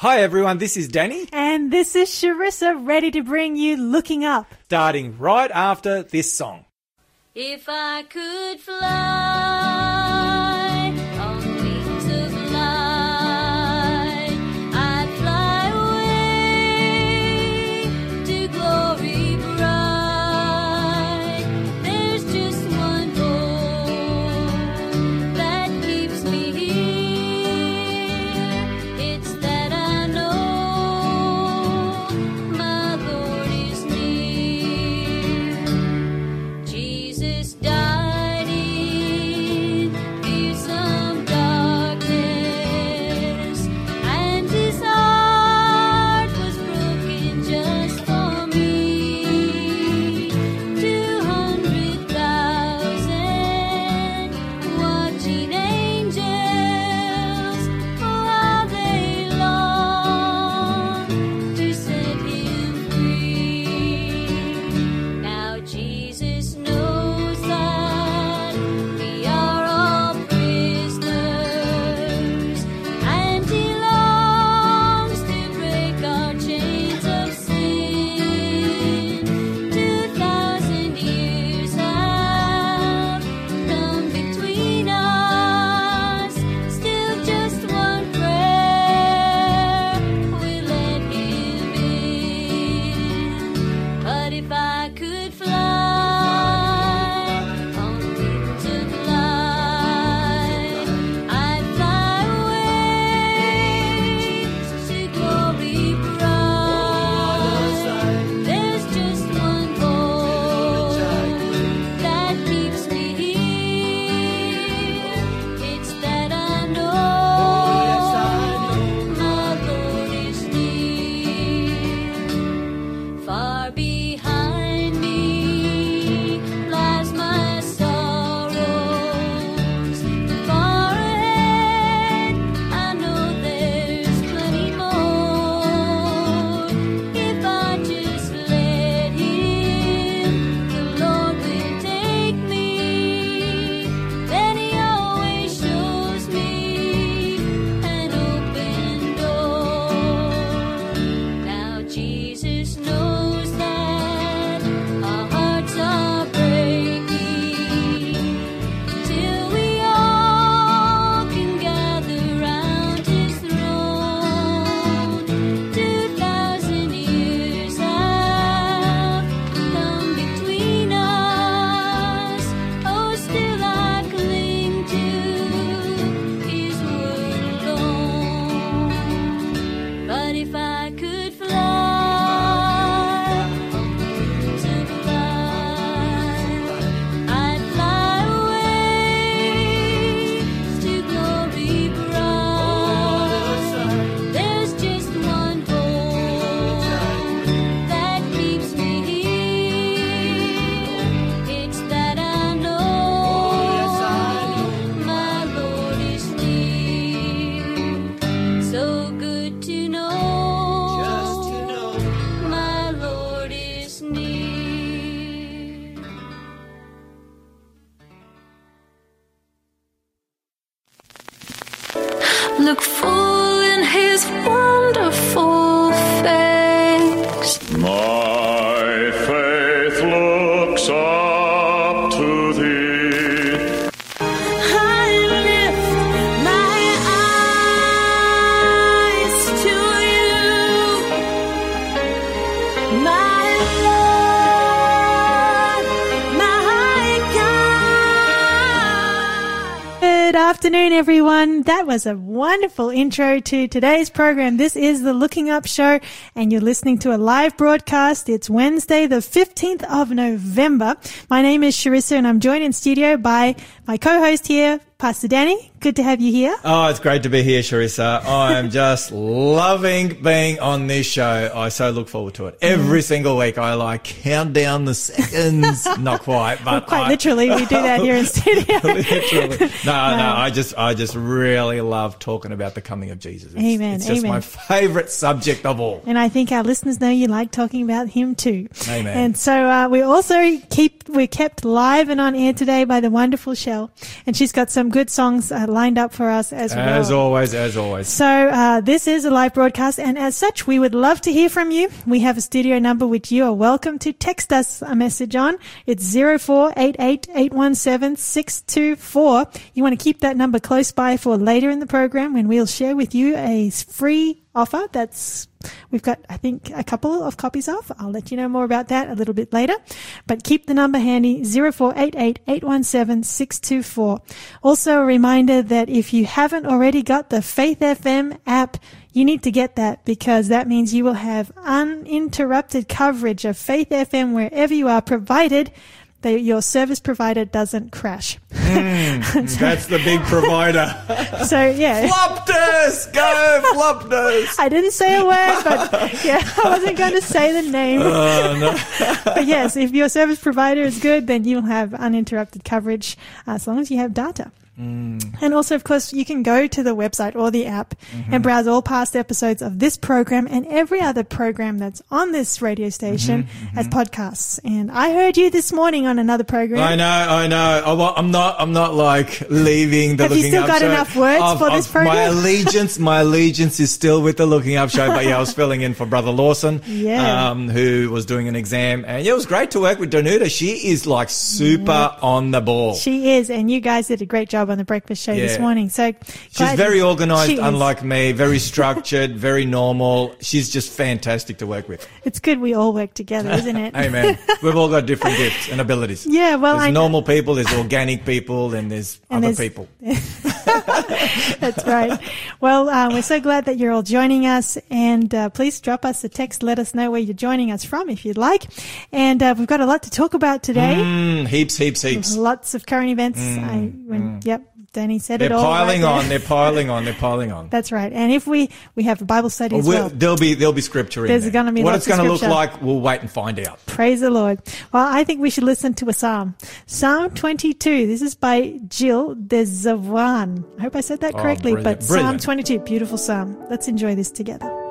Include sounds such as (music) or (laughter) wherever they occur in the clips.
Hi everyone, this is Danny, And this is Charissa ready to bring you Looking Up. starting right after this song. If I could fly was a wonderful intro to today's program. This is the Looking Up Show, and you're listening to a live broadcast. It's Wednesday, the 15th of November. My name is Charissa, and I'm joined in studio by my co-host here, Pastor Danny. Good to have you here. Oh, it's great to be here, Charissa. I am (laughs) just loving being on this show. I so look forward to it. Every single week I like count down the seconds. (laughs) Not quite, but Quite I- literally, we do that here in (laughs) studio. literally. No, no, I just, I just really love talking about the coming of Jesus. It's, Amen, It's just amen. my favorite subject of all. And I think our listeners know you like talking about him too. Amen. And so uh, we also keep we're kept live and on air today by the wonderful Shell, and she's got some some good songs uh, lined up for us as, As well. always, as always. So uh, this is a live broadcast, and as such, we would love to hear from you. We have a studio number which you are welcome to text us a message on. It's zero four eight eight eight one seven six two four. You want to keep that number close by for later in the program when we'll share with you a free offer that's we've got I think a couple of copies of. I'll let you know more about that a little bit later. But keep the number handy 0488 817 624. Also a reminder that if you haven't already got the Faith FM app, you need to get that because that means you will have uninterrupted coverage of Faith FM wherever you are provided that your service provider doesn't crash. (laughs) That's the big provider. (laughs) So yeah. Floptus! Go, Floptus! I didn't say a word, but yeah, (laughs) I wasn't going to say the name. but yes, if your service provider is good, then you'll have uninterrupted coverage uh, as long as you have data. Mm. And also, of course, you can go to the website or the app mm-hmm. and browse all past episodes of this program and every other program that's on this radio station mm-hmm, mm-hmm. as podcasts. And I heard you this morning on another program. I know, I know. I'm not. I'm not like leaving the Have you looking still up got show. enough words I've- for this I've- My program? allegiance, (laughs) my allegiance is still with the looking up show. But yeah, I was filling in for Brother Lawson, Yeah. um, who was doing an exam, and yeah, it was great to work with Danuta. She is like super on the ball. She is, and you guys did a great job on the breakfast show this morning. So She's very organized, She unlike me, very structured, (laughs) very normal. She's just fantastic to work with. It's good we all work together, isn't it? (laughs) Amen. We've all got different gifts and abilities. (laughs) Yeah, well, there's I- normal people, there's organic people, and there's And other there's- people. That's right. Well, uh, we're so glad that you're all joining us, and uh, please drop us a text. Let us know where you're joining us from, if you'd like. And uh, we've got a lot to talk about today. Mm, heaps, heaps, heaps. Lots of current events. I, when, Yep, Danny said They're it all. piling right on. They're piling on. They're piling on. That's right. And if we we have a Bible study as We'll- well. There'll be there'll be scripture in There's there. gonna be what it's going to look like. We'll wait and find out. Praise the Lord. Well, I think we should listen to a psalm. Psalm 22. This is by Jill Dezavan. I hope I said that Oh, correctly, brilliant. but Psalm 22, beautiful psalm. Let's enjoy this together.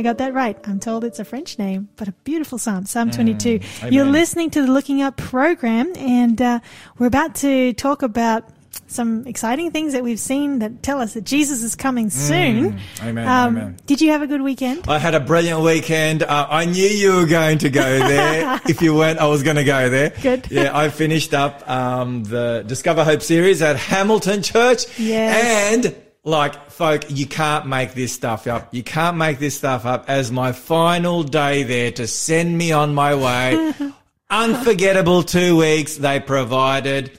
I got that right. I'm told it's a French name, but a beautiful psalm, Psalm 22. amen. You're listening to the Looking Up program, and uh, we're about to talk about some exciting things that we've seen that tell us that Jesus is coming soon. Mm. Amen. Um, amen. Did you have a good weekend? I had a brilliant weekend. Uh, I knew you were going to go (laughs) there. if you weren't, I was going to go there. Good. Yeah, I finished up um, the Discover Hope series at Hamilton Church. Yes. And like, folk, you can't make this stuff up. You can't make this stuff up. As my final day there to send me on my way, (laughs) unforgettable two weeks. They provided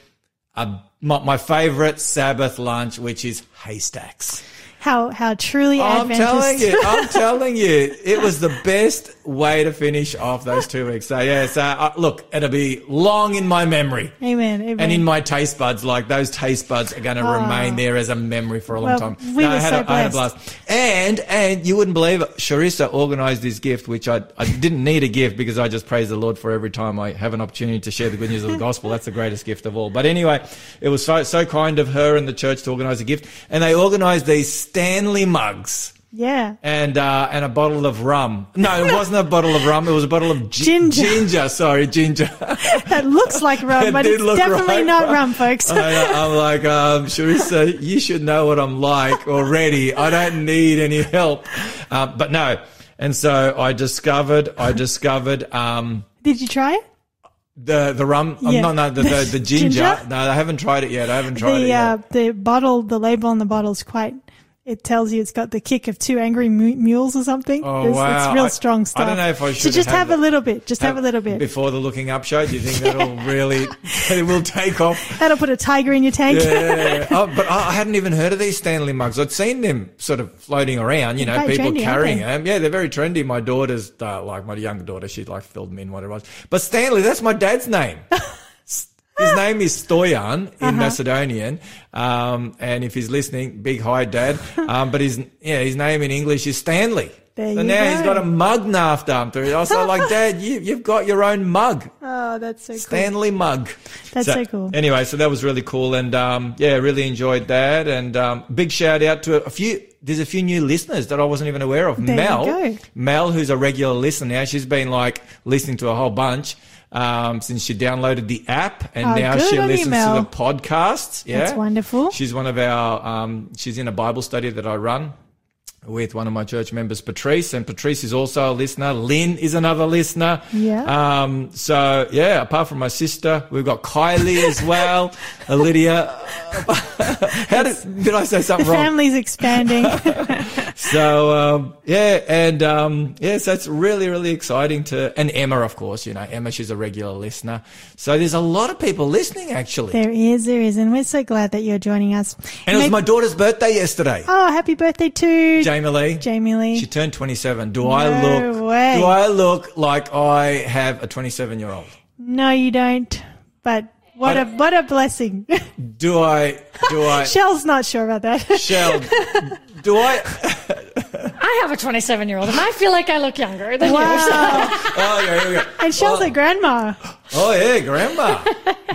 a, my, my favorite Sabbath lunch, which is haystacks. How how truly I'm telling you, I'm (laughs) telling you, it was the best way to finish off those two weeks. So yeah, so uh, look, it'll be long in my memory Amen. Amen. and in my taste buds. Like those taste buds are going to remain there as a memory for a long Ah. Well, time. we I were had, so a, I had a blessed. blast. And and you wouldn't believe it, Charissa organised this gift, which I I didn't need a gift because I just praise the Lord for every time I have an opportunity to share the good news of the gospel. That's the greatest gift of all. But anyway, it was so so kind of her and the church to organise a gift, and they organised these Stanley mugs yeah. and uh, and a bottle of rum. No, it wasn't a bottle of rum. It was a bottle of gi- Ginger. Ginger, sorry, ginger. (laughs) That looks like rum, It but it's definitely right. not rum, folks. I, I'm (laughs) like, um, Charissa, you should know what I'm like already. I don't need any help. Uh, but no. And so I discovered, I discovered, um, Did you try it? the, the rum, um, Yeah. no, no, the, the, the (laughs) ginger. Ginger? No, I haven't tried it yet. I haven't tried it The yet. uh, the bottle, the label on the bottle is quite. It tells you it's got the kick of two angry mu- mules or something. Oh, it's, wow. it's real I- strong I don't know if I So should just have have, a little bit. Just have, a little bit. Before the looking up show, do you think that'll (laughs) really, it will take off? That'll put a tiger in your tank. Yeah. (laughs) oh, but I hadn't even heard of these Stanley mugs. I'd seen them sort of floating around, you know, Very people trendy, carrying them. Yeah, they're very trendy. My daughter's, uh, like my younger daughter, she like filled them in what it was. But Stanley, that's my dad's name. (laughs) His name is Stoyan Uh-huh. in Macedonian. Um, and if he's listening, big hi, dad. Um, but his, yeah, his name in English is Stanley. There so now go. he's got a mug named after it. I was like, Dad, (laughs) you, you've got your own mug. Oh, that's so cool. Stanley mug. That's so cool. Anyway, so that was really cool, and um, yeah, really enjoyed that. And um, big shout out to a few. There's a few new listeners that I wasn't even aware of. There you Mel, go. Mel, who's a regular listener now, she's been like listening to a whole bunch. Um, since she downloaded the app and Oh, now she listens Mel. to the podcasts. Yeah. That's wonderful. She's one of our, um, she's in a Bible study that I run with one of my church members, Patrice, and Patrice is also a listener. Lynn is another listener. Yeah. Um, so yeah, apart from my sister, we've got Kylie as (laughs) well, Lydia. (laughs) How did, did I say The something wrong? family's expanding. (laughs) So um, yeah, and um, yeah, so it's really really exciting to. And Emma, of course, you know Emma, she's a regular listener. So there's a lot of people listening actually. there is, there is, and we're so glad that you're joining us. and it was Maybe- my daughter's birthday yesterday. oh, happy birthday to Jamie Lee. Jamie Lee. She turned 27. Do I No look? way. Do I look like I have a 27 year old? no, you don't. But what I a what a blessing. Do I? Do I? (laughs) Shell's not sure about that. Shell. Do I? (laughs) I have a 27 year old and I feel like I look younger than you. wow. Oh yeah, here we go. And Shell's Oh. a grandma. Oh yeah, grandma,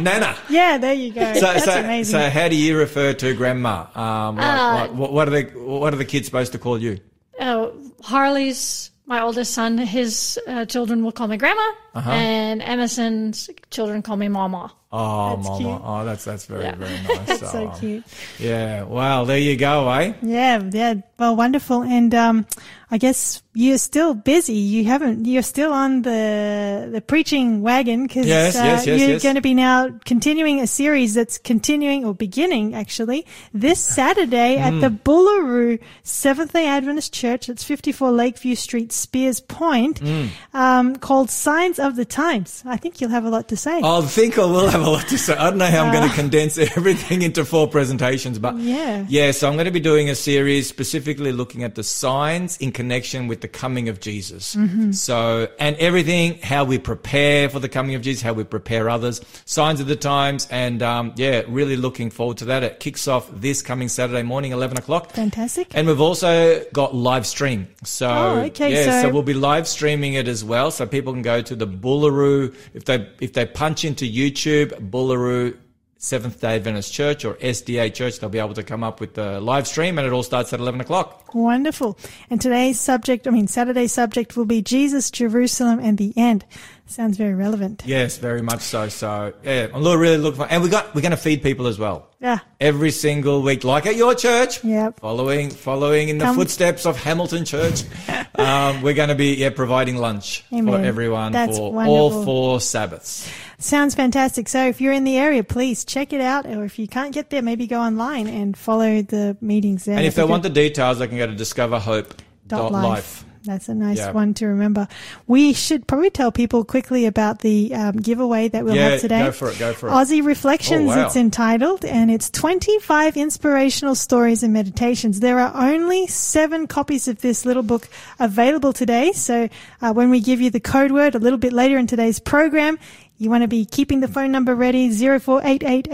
Nana. Yeah, there you go. So, That's so, amazing. so, how do you refer to grandma? Um, like, Uh, like, what, what are the what are the kids supposed to call you? Uh, Harley's my oldest son. His uh, children will call me grandma, Uh-huh. and Emerson's children call me mama. Oh, That's mama. cute. Oh, that's that's very Yeah. very (laughs) nice. That's so Oh, cute. Yeah. Wow. There you go, eh? Yeah, yeah. Well, wonderful. And um, I guess you're still busy. You haven't. You're still on the the preaching wagon because Yes, uh, yes, yes, you're going to be now continuing a series that's continuing or beginning actually this Saturday at Mm. the Boolaroo Seventh Day Adventist Church. It's 54 Lakeview Street, Speers Point, Mm. um, called Signs of the Times. I think you'll have a lot to say. I think I will have a lot to say. I don't know how I'm going to condense everything into four presentations, but. Yeah. yeah. So I'm going to be doing a series specifically looking at the signs in connection with the coming of Jesus. Mm-hmm. So and everything, how we prepare for the coming of Jesus, how we prepare others, signs of the times, and um, yeah, really looking forward to that. It kicks off this coming Saturday morning, 11 o'clock. Fantastic. And we've also got live stream. So, Oh, okay, yeah, so, so- we'll be live streaming it as well. So people can go to the Boolaroo. If they, if they punch into YouTube, Boolaroo Seventh day Adventist Church or SDA Church, they'll be able to come up with the live stream and it all starts at 11 o'clock. Wonderful. And today's subject, I mean, Saturday's subject will be Jesus, Jerusalem, and the end. Sounds very relevant. Yes, very much so. So yeah, I'm really looking for, and we got we're going to feed people as well. Yeah. Every single week, like at your church. Yep. Following, following in the Come- footsteps of Hamilton Church, (laughs) um, we're going to be yeah providing lunch for everyone That's for wonderful. all four Sabbaths. Sounds fantastic. So if you're in the area, please check it out. Or if you can't get there, maybe go online and follow the meetings there. And if they want the details, they can go to discoverhope.life. Life. That's a nice Yeah. one to remember. We should probably tell people quickly about the um, giveaway that we'll Yeah, have today. go for it, go for it. Aussie Reflections, Oh, wow. it's entitled, and it's 25 inspirational stories and meditations. There are only seven copies of this little book available today. So uh, when we give you the code word a little bit later in today's program, you want to be keeping the phone number ready, 0488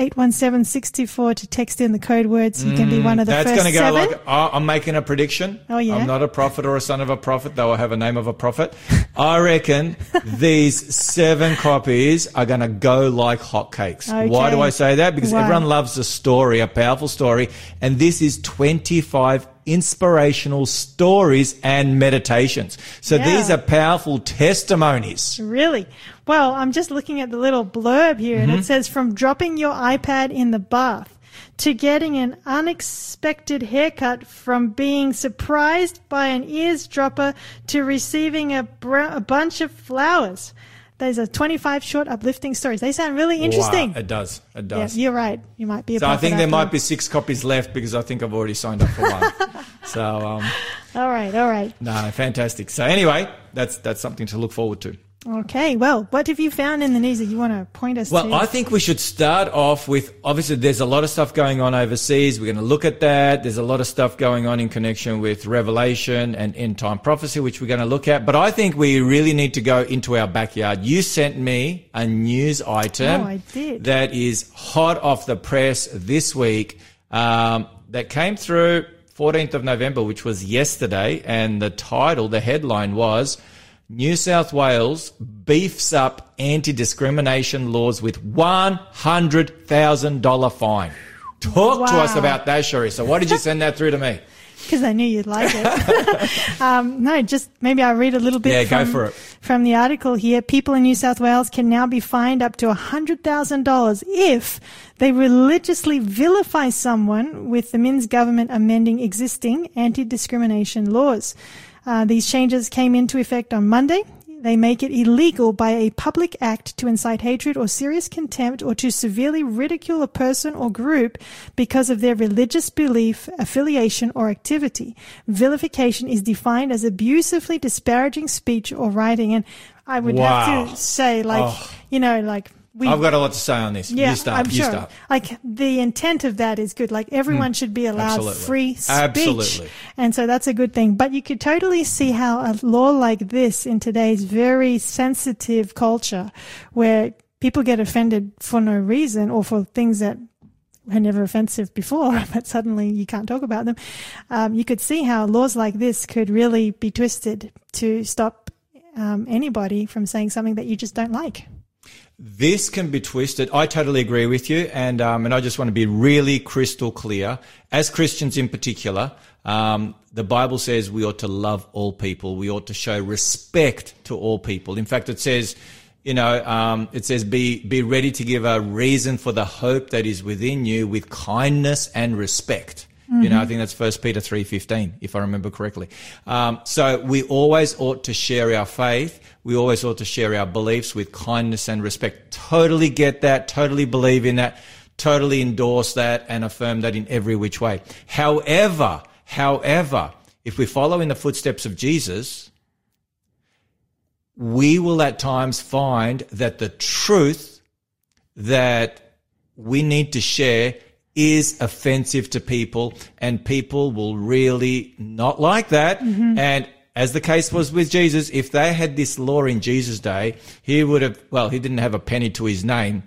to text in the code word so you can be mm, one of the That's first going to go seven. like oh, I'm making a prediction. Oh, yeah? I'm not a prophet or a son of a prophet, though I have a name of a prophet. I reckon (laughs) these seven copies are going to go like hotcakes. Why do I say that? Because Why? everyone loves a story, a powerful story, and this is 25 inspirational stories and meditations. So Yeah. these are powerful testimonies. Really? Well, I'm just looking at the little blurb here, and Mm-hmm. it says from dropping your iPad in the bath to getting an unexpected haircut, from being surprised by an eavesdropper to receiving a, br- a bunch of flowers. Those are 25 short uplifting stories. They sound really interesting. Wow, it does. It yeah, does. you're right. You might be a So I think there might be six copies left because I think I've already signed up for one. (laughs) so um, All right, all right. no, fantastic. So anyway, that's that's something to look forward to. Okay, well, what have you found in the news that you want to point us to? Well, I think we should start off with obviously there's a lot of stuff going on overseas. We're going to look at that. There's a lot of stuff going on in connection with Revelation and end time prophecy, which we're going to look at. But I think we really need to go into our backyard. You sent me a news item Oh, I did. that is hot off the press this week um, that came through 14th of November, which was yesterday. And the title, the headline was New South Wales beefs up anti discrimination laws with $100,000 fine. Talk to us about that, Sherry. So, why did you send that through to me? (laughs) because I knew you'd like it. (laughs) um, no, just maybe I'll read a little bit Yeah, go from, for it. from the article here. People in New South Wales can now be fined up to $100,000 if they religiously vilify someone with the Minns government amending existing anti-discrimination laws. Uh, these changes came into effect on Monday. They make it illegal by a public act to incite hatred or serious contempt or to severely ridicule a person or group because of their religious belief, affiliation, or activity. Vilification is defined as abusively disparaging speech or writing. And I would Wow. have to say, like, Oh. you know, like, we, I've got a lot to say on this. yeah, you start. I'm you sure. start. Like the intent of that is good. Like everyone should be allowed Absolutely. free speech, Absolutely. and so that's a good thing. But you could totally see how a law like this in today's very sensitive culture, where people get offended for no reason or for things that were never offensive before, (laughs) but suddenly you can't talk about them. Um, you could see how laws like this could really be twisted to stop um, anybody from saying something that you just don't like. This can be twisted. I totally agree with you, and um, and I just want to be really crystal clear. As Christians, in particular, um, the Bible says we ought to love all people. We ought to show respect to all people. In fact, it says, you know, um, it says be be ready to give a reason for the hope that is within you with kindness and respect. You know, I think that's First Peter three fifteen, if I remember correctly. Um, so we always ought to share our faith. We always ought to share our beliefs with kindness and respect. Totally get that. Totally believe in that. Totally endorse that and affirm that in every which way. However, however, if we follow in the footsteps of Jesus, we will at times find that the truth that we need to share is offensive to people and people will really not like that. Mm-hmm. And as the case was with Jesus, if they had this law in Jesus' day, he would have, well, he didn't have a penny to his name,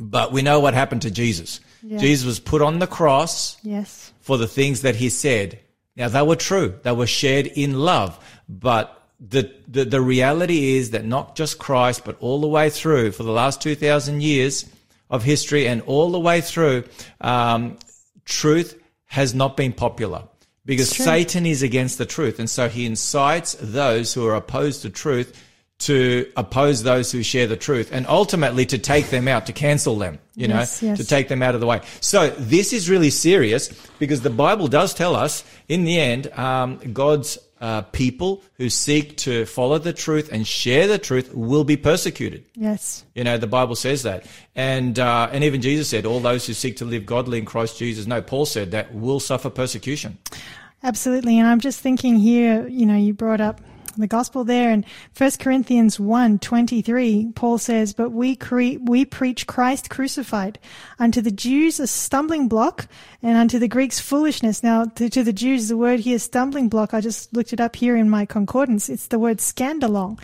but we know what happened to Jesus. Jesus was put on the cross Yes. for the things that he said. Now they were true. They were shared in love. But the, the, the reality is that not just Christ, but all the way through for the last 2,000 years of history and all the way through, um, truth has not been popular because. Satan is against the truth. And so he incites those who are opposed to truth to oppose those who share the truth and ultimately to take them out, to cancel them, you Yes, know, yes. to take them out of the way. So this is really serious because the Bible does tell us in the end, um, God's uh, people who seek to follow the truth and share the truth will be persecuted. Yes. You know, the Bible says that. And, uh, and even Jesus said, all those who seek to live godly in Christ Jesus, no, Paul said that will suffer persecution. Absolutely. And I'm just thinking here, you know, you brought up the gospel there in 1 Corinthians 1 23, Paul says, But we, cre- we preach Christ crucified, unto the Jews a stumbling block, and unto the Greeks foolishness. Now, to, to the Jews, the word here, stumbling block, I just looked it up here in my concordance. It's the word scandalon,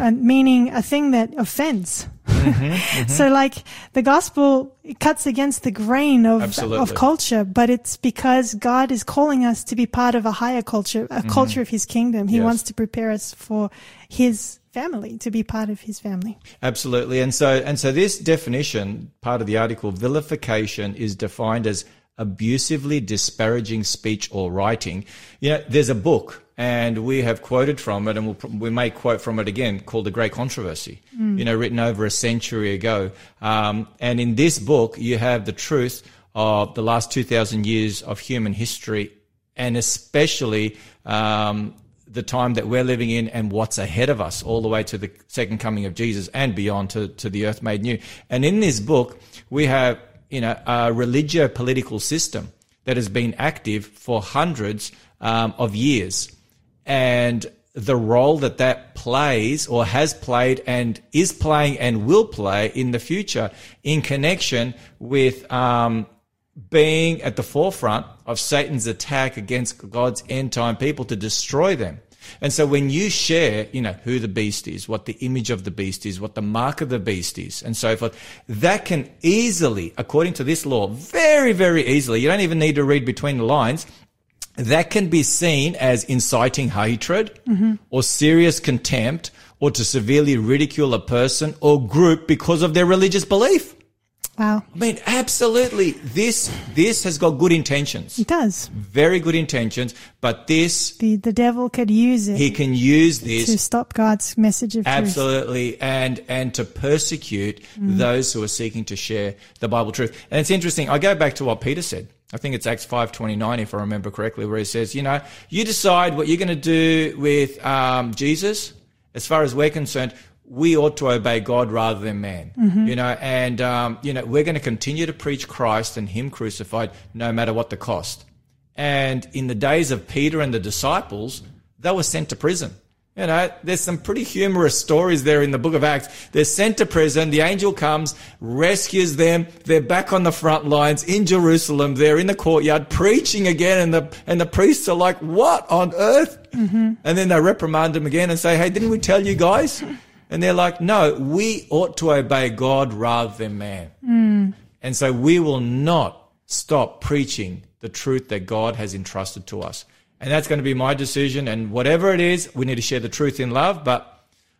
uh, meaning a thing that offends. Mm-hmm, mm-hmm. So, like, the gospel it cuts against the grain of, Absolutely. of culture, but it's because God is calling us to be part of a higher culture, a mm-hmm. culture of His kingdom. He Yes. wants to prepare us for His family, to be part of His family. Absolutely. And so, and so this definition, part of the article, vilification is defined as abusively disparaging speech or writing. You know, there's a book and we have quoted from it and we'll, we may quote from it again called The Great Controversy, you know, written over a century ago. Um, and in this book, you have the truth of the last 2000 years of human history and especially, um, the time that we're living in and what's ahead of us all the way to the second coming of Jesus and beyond to, to the earth made new. And in this book, we have, you know, a religio political system that has been active for hundreds um, of years. And the role that that plays or has played and is playing and will play in the future in connection with, um, being at the forefront of Satan's attack against God's end time people to destroy them. And so when you share, you know, who the beast is, what the image of the beast is, what the mark of the beast is, and so forth, that can easily, according to this law, very, very easily, you don't even need to read between the lines, that can be seen as inciting hatred mm-hmm. or serious contempt or to severely ridicule a person or group because of their religious belief. Wow. I mean, absolutely. This this has got good intentions, It does. very good intentions. But this The, the devil could use it he can use this to stop God's message of truth. absolutely and and to persecute mm. those who are seeking to share the Bible truth. And it's interesting. I go back to what Peter said. I think it's Acts five twenty nine, if I remember correctly, where he says, you know, you decide what you're going to do with um, Jesus. As far as we're concerned, we ought to obey God rather than man. You know, and um, you know, we're going to continue to preach Christ and Him crucified, no matter what the cost. And in the days of Peter and the disciples, they were sent to prison. You know, there's some pretty humorous stories there in the book of Acts. They're sent to prison. The angel comes, rescues them. They're back on the front lines in Jerusalem. They're in the courtyard preaching again. And the, and the priests are like, what on earth? Mm-hmm. And then they reprimand them again and say, Hey, didn't we tell you guys? (laughs) And they're like, no, we ought to obey God rather than man. Mm. And so we will not stop preaching the truth that God has entrusted to us. And that's going to be my decision. And whatever it is, we need to share the truth in love. But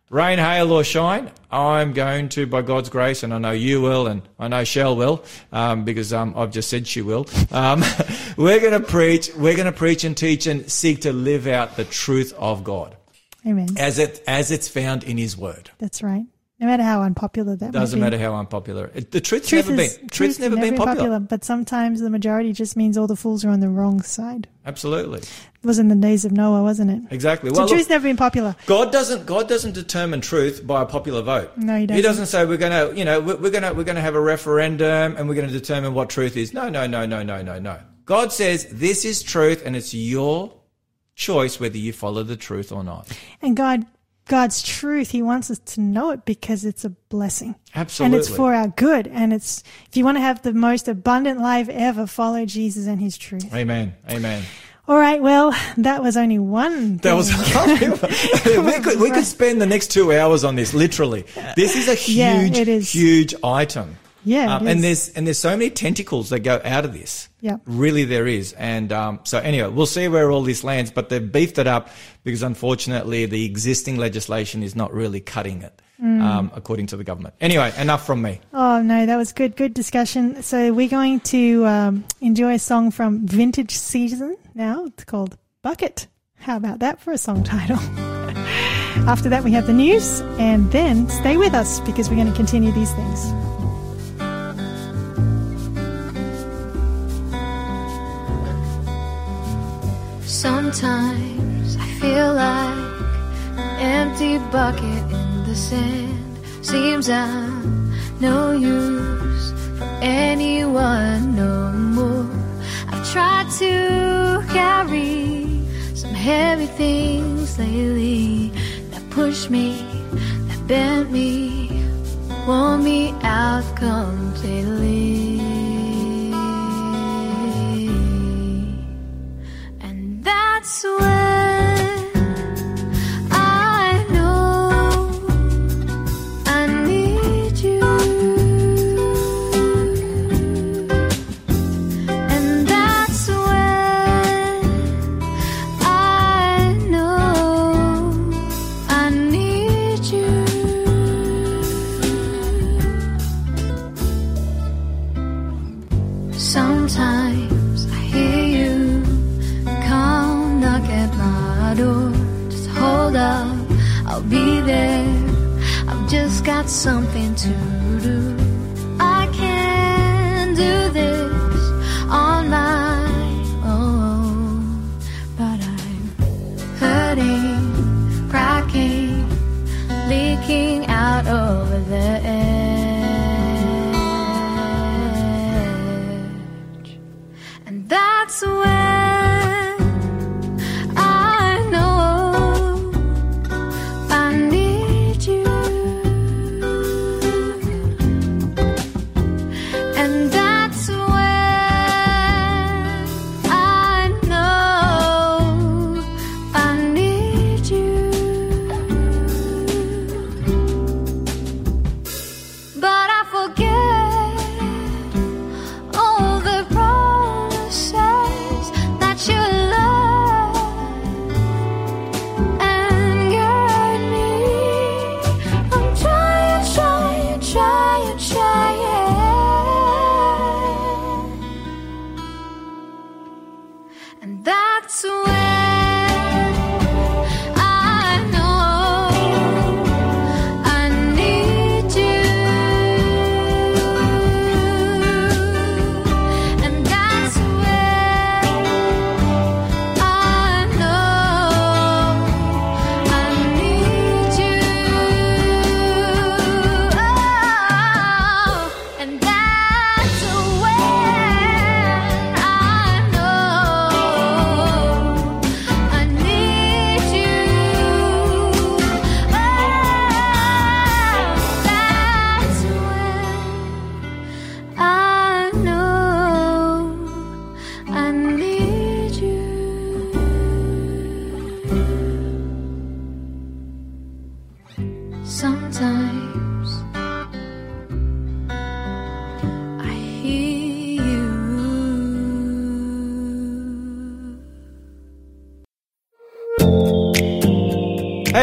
rain, hail, or shine, I'm going to, by God's grace, and I know you will, and I know Shell will, um, because um, I've just said she will. Um, (laughs) we're going to preach, we're going to preach and teach and seek to live out the truth of God Amen. as it as it's found in His Word. That's right. No matter how unpopular that. It Doesn't matter how unpopular. It, the truth's Truth never is, been. truth's Truth's never been popular. But sometimes the majority just means all the fools are on the wrong side. Absolutely, It was in the days of Noah, wasn't it? exactly. So Well, truth's look, never been popular. God doesn't. God doesn't determine truth by a popular vote. No, he He doesn't. He doesn't say we're going to. You know, we're, we're going to we're going to have a referendum and we're going to determine what truth is. No, no, no, no, no, no, no. God says this is truth, and it's your choice whether you follow the truth or not. And God, God's truth, He wants us to know it because it's a blessing. Absolutely. And it's for our good. And it's, if you want to have the most abundant life ever, follow Jesus and His truth. Amen. Amen. All right. Well, that was only one. That was thing. (laughs) (laughs) we could we could spend the next two hours on this. Literally, this is a huge, Yeah, is. huge item. Yeah, um, and there's and there's so many tentacles that go out of this. Yeah. really there is. And um, so anyway, we'll see where all this lands. But they've beefed it up because unfortunately the existing legislation is not really cutting it, Mm. um, according to the government. Anyway, enough from me. Oh no, that was good. Good discussion. So we're going to um, enjoy a song from Vintage Season now. It's called Bucket. How about that for a song title? (laughs) After that, we have the news, and then stay with us because we're going to continue these things. Sometimes I feel like an empty bucket in the sand. Seems I'm no use for anyone no more. I've tried to carry some heavy things lately that push me, that bent me, wore me out completely. That's when Something to do.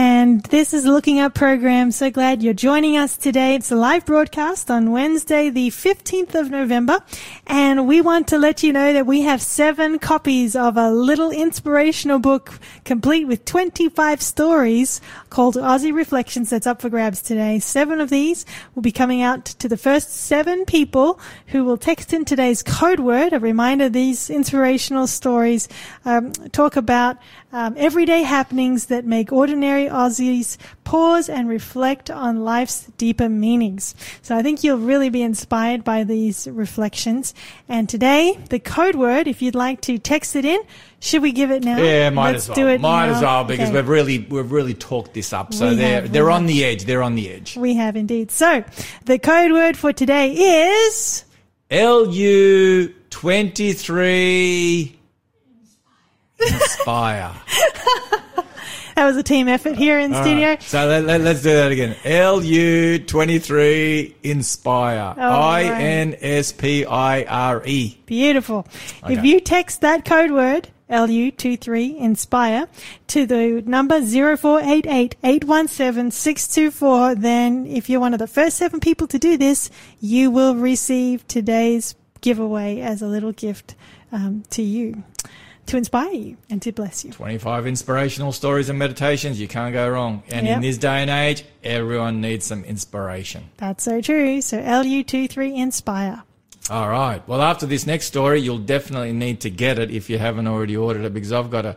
And this is Looking Up program. So glad you're joining us today. It's a live broadcast on Wednesday, the 15th of November. And we want to let you know that we have seven copies of a little inspirational book complete with 25 stories called Aussie Reflections that's up for grabs today. Seven of these will be coming out to the first seven people who will text in today's code word. A reminder, these inspirational stories um, talk about um, everyday happenings that make ordinary Aussies pause and reflect on life's deeper meanings. So I think you'll really be inspired by these reflections. And today, the code word, if you'd like to text it in, should we give it now? Yeah, might Let's as well. do it might now. as well because Okay. we've really we've really talked this up. So We they're have, they're on have. the edge. They're on the edge. We have indeed. So the code word for today is LU twenty three (laughs) inspire. That was a team effort here in All studio. right. So let, let, us do that again. LU twenty three inspire. I N S P I R E. Beautiful. If you text that code word, LU23 Inspire, to the number 0488 817 624, then if you're one of the first seven people to do this, you will receive today's giveaway as a little gift um, to you, to inspire you and to bless you. 25 inspirational stories and meditations. You can't go wrong. And Yep. in this day and age, everyone needs some inspiration. That's so true. So LU23 Inspire. All right. Well, after this next story, you'll definitely need to get it if you haven't already ordered it because I've got a,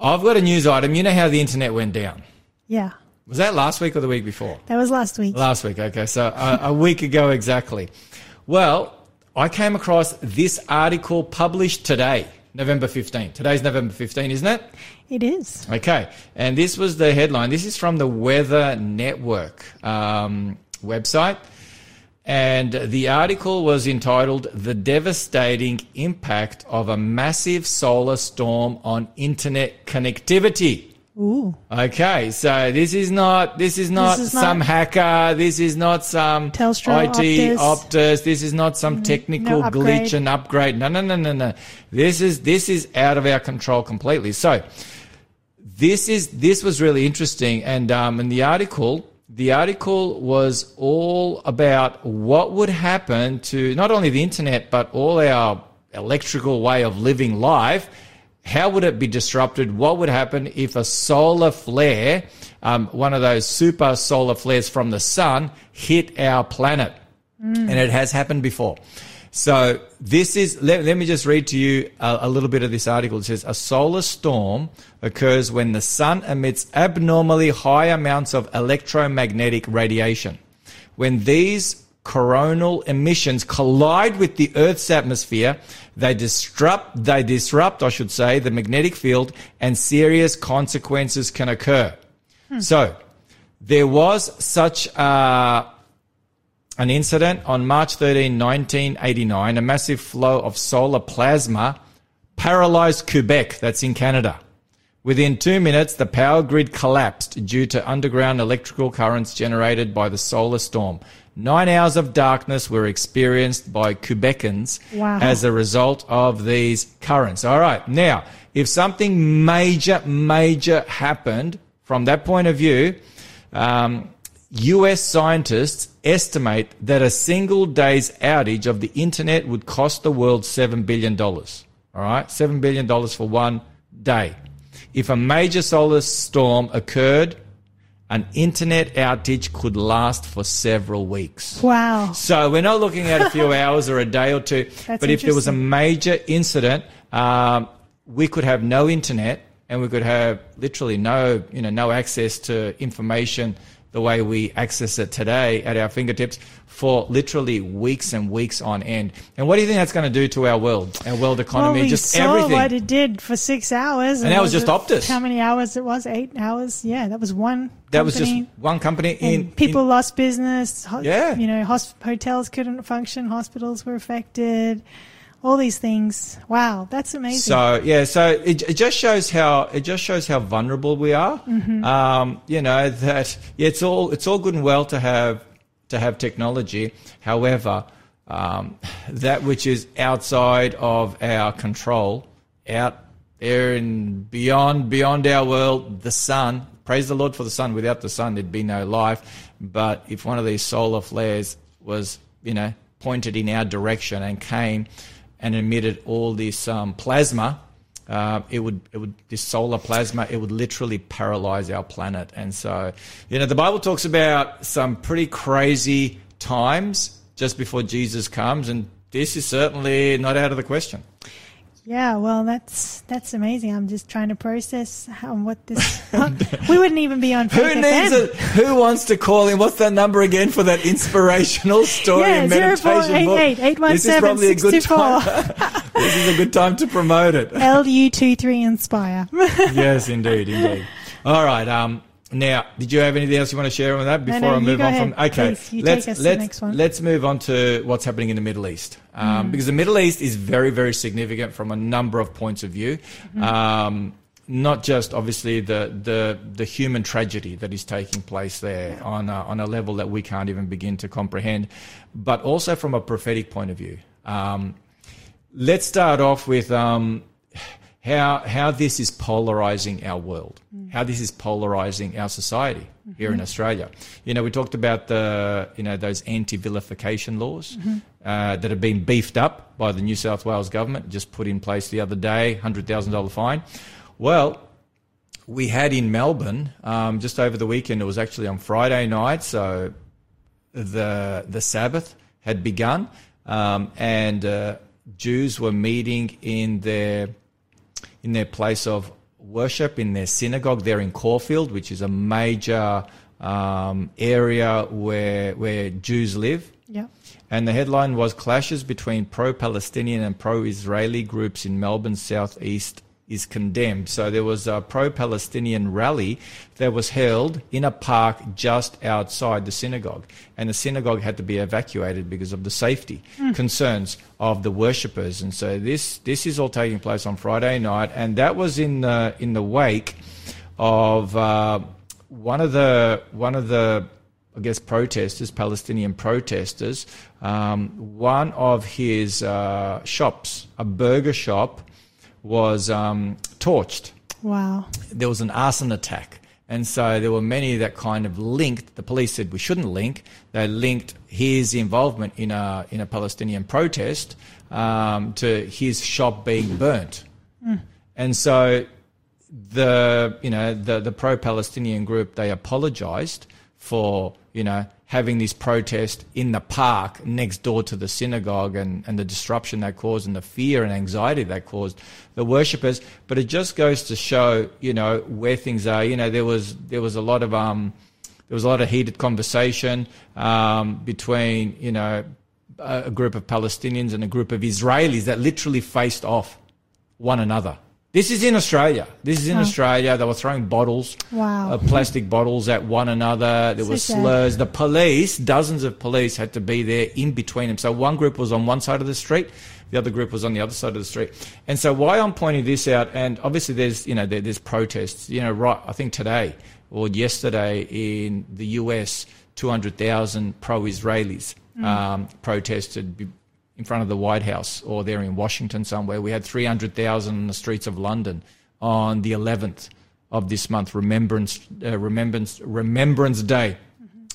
I've got a news item. You know how the internet went down? Yeah, Was that last week or the week before? that was last week. Last week. Okay. So a, a week ago exactly. Well, I came across this article published today, November 15. Today's November 15, isn't it? It is. Okay, and this was the headline. This is from the Weather Network um, website, and the article was entitled "The Devastating Impact of a Massive Solar Storm on Internet Connectivity." Ooh. Okay, so this is not this is not is not- some hacker. This is not some Telstra, IT Optus. Optus. This is not some technical no glitch and upgrade. No, no, no, no, no. This is this is out of our control completely. So this is this was really interesting, and um, in the article, the article was all about what would happen to not only the internet but all our electrical way of living life. How would it be disrupted? What would happen if a solar flare, um, one of those super solar flares from the sun, hit our planet? and it has happened before. So this is, let, let me just read to you a, a little bit of this article. It says, a solar storm occurs when the sun emits abnormally high amounts of electromagnetic radiation. When these coronal emissions collide with the Earth's atmosphere, they disrupt, they disrupt, I should say, the magnetic field and serious consequences can occur. Hmm. So there was such a, an incident on March 13, 1989. A massive flow of solar plasma paralyzed Quebec, that's in Canada. Within two minutes, the power grid collapsed due to underground electrical currents generated by the solar storm. Nine hours of darkness were experienced by Quebecans Wow. as a result of these currents. All right. Now, if something major, major happened from that point of view, um, US scientists estimate that a single day's outage of the internet would cost the world $7 billion. All right? $7 billion for one day. If a major solar storm occurred, an internet outage could last for several weeks. Wow. So we're not looking at a few (laughs) hours or a day or two. That's but if there was a major incident, um, we could have no internet and we could have literally no, you know, no access to information the way we access it today at our fingertips for literally weeks and weeks on end. And what do you think that's going to do to our world, our world economy, well, we just saw everything? what it did for six hours. And that was just it- Optus. How many hours it was? Eight hours? Yeah, that was one. that was just one company And in people in- lost business. ho- Yeah. You know, hosp- hotels couldn't function. Hospitals were affected. All these things. Wow, that's amazing. So yeah, so it, it just shows how it just shows how vulnerable we are. Mm-hmm. Um, you know that yeah, it's all it's all good and well to have to have technology. However, um, that which is outside of our control, out there and beyond beyond our world, the sun. Praise the Lord for the sun. Without the sun, there'd be no life. But if one of these solar flares was, you know, pointed in our direction and came and emitted all this um, plasma, uh, it would it would this solar plasma it would literally paralyze our planet. And so, you know, the Bible talks about some pretty crazy times just before Jesus comes, and this is certainly not out of the question. Yeah, well, that's that's amazing. I'm just trying to process how what this. (laughs) (laughs) we wouldn't even be on. Who needs it? Who wants to call in? What's that number again for that inspirational story Yeah, and meditation book? This is probably a good time. (laughs) this is a good time to promote it. LU23 Inspire. yes, indeed, indeed. All right. Um, now, did you have anything else you want to share on that before no, I move on ahead, from? Okay, please. Let's take us to the let's next one. Mm. let's move on to what's happening in the Middle East um, because the Middle East is very very significant from a number of points of view. Mm-hmm. Um, not just obviously the, the, the human tragedy that is taking place there on, a, on a level that we can't even begin to comprehend, but also from a prophetic point of view. Um, let's start off with um, how how this is polarizing our world, how this is polarizing our society here in Australia. You know, we talked about the you know those anti-vilification laws uh, that have been beefed up by the New South Wales government, just put in place the other day, hundred thousand dollar fine. Well, we had in Melbourne um, just over the weekend. It was actually on Friday night, so the the Sabbath had begun, um, and uh, Jews were meeting in their in their place of worship in their synagogue there in Caulfield, which is a major um, area where where Jews live. Yeah. And the headline was Clashes between pro Palestinian and pro Israeli groups in Melbourne's southeast is condemned. So there was a pro Palestinian rally that was held in a park just outside the synagogue. And the synagogue had to be evacuated because of the safety concerns of the worshippers. And so this, this is all taking place on Friday night. And that was in the, in the wake of uh, one of the, one of the I guess, protesters, Palestinian protesters, um, one of his uh, shops, a burger shop, was um, torched. Wow. There was an arson attack. And so there were many that kind of linked. The police said we shouldn't link. They linked his involvement in a in a Palestinian protest um, to his shop being burnt. And so the you know the the pro Palestinian group they apologized for you know having this protest in the park next door to the synagogue and, and the disruption that caused and the fear and anxiety that caused the worshippers but it just goes to show you know where things are you know there was there was a lot of um there was a lot of heated conversation um, between you know a, a group of Palestinians and a group of Israelis that literally faced off one another. This is in Australia. This is in Australia. They were throwing bottles, Wow. uh, plastic bottles at one another. There So were sad. slurs. The police, dozens of police, had to be there in between them. So one group was on one side of the street, the other group was on the other side of the street. And so why I'm pointing this out, and obviously there's you know there, there's protests. You know, right? I think today or yesterday in the US, 200,000 pro-Israelis um, protested. In front of the White House or there in Washington somewhere. We had 300,000 in the streets of London on the 11th of this month, Remembrance, uh, Remembrance, Remembrance Day.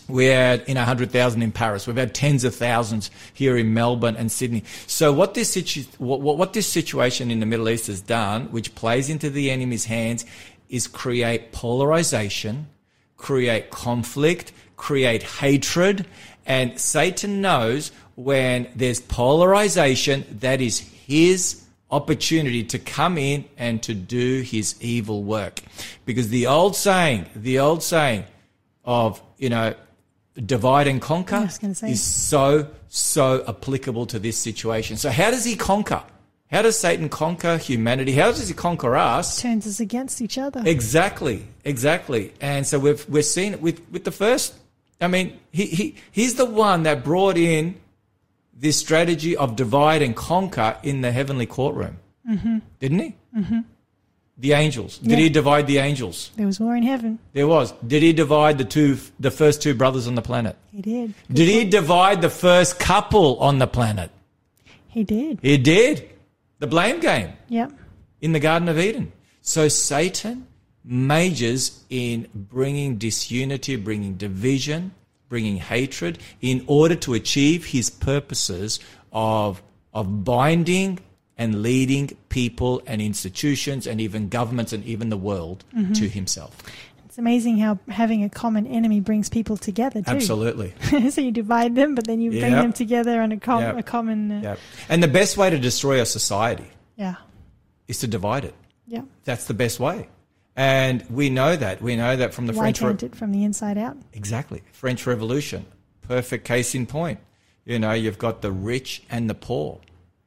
We had in 100,000 in Paris. We've had tens of thousands here in Melbourne and Sydney. So what this, situ- what, what, what this situation in the Middle East has done, which plays into the enemy's hands, is create polarization, create conflict, create hatred, and Satan knows when there's polarization, that is his opportunity to come in and to do his evil work. Because the old saying, the old saying of, you know, divide and conquer I was gonna say. is so, so applicable to this situation. So how does he conquer? How does Satan conquer humanity? How does he conquer us? Turns us against each other. Exactly, exactly. And so we've we've seen it with with the first. I mean, he he he's the one that brought in this strategy of divide and conquer in the heavenly courtroom, mm-hmm. didn't he? Mm-hmm. The angels. Did Yeah. he divide the angels? There was war in heaven. There was. Did he divide the two the first two brothers on the planet? He did. Did he divide the first couple on the planet? He did. He did. The blame game. Yep. in the Garden of Eden. So Satan majors in bringing disunity, bringing division, bringing hatred in order to achieve his purposes of, of binding and leading people and institutions and even governments and even the world to himself. It's amazing how having a common enemy brings people together too. Absolutely. (laughs) so you divide them, but then you bring them together on a, com- Yep. a common. Uh, Yeah. And the best way to destroy a society yeah. is to divide it. Yeah. That's the best way. And we know that. We know that from the Why French Re- can't it from the inside out? Exactly. French Revolution. Perfect case in point. You know, you've got the rich and the poor,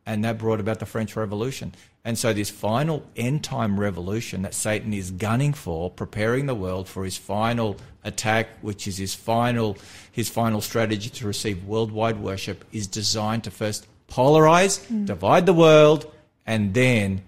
and that brought about the French Revolution. And so, this final end time revolution that Satan is gunning for, preparing the world for his final attack, which is his final, his final strategy to receive worldwide worship, is designed to first polarize, mm. divide the world, and then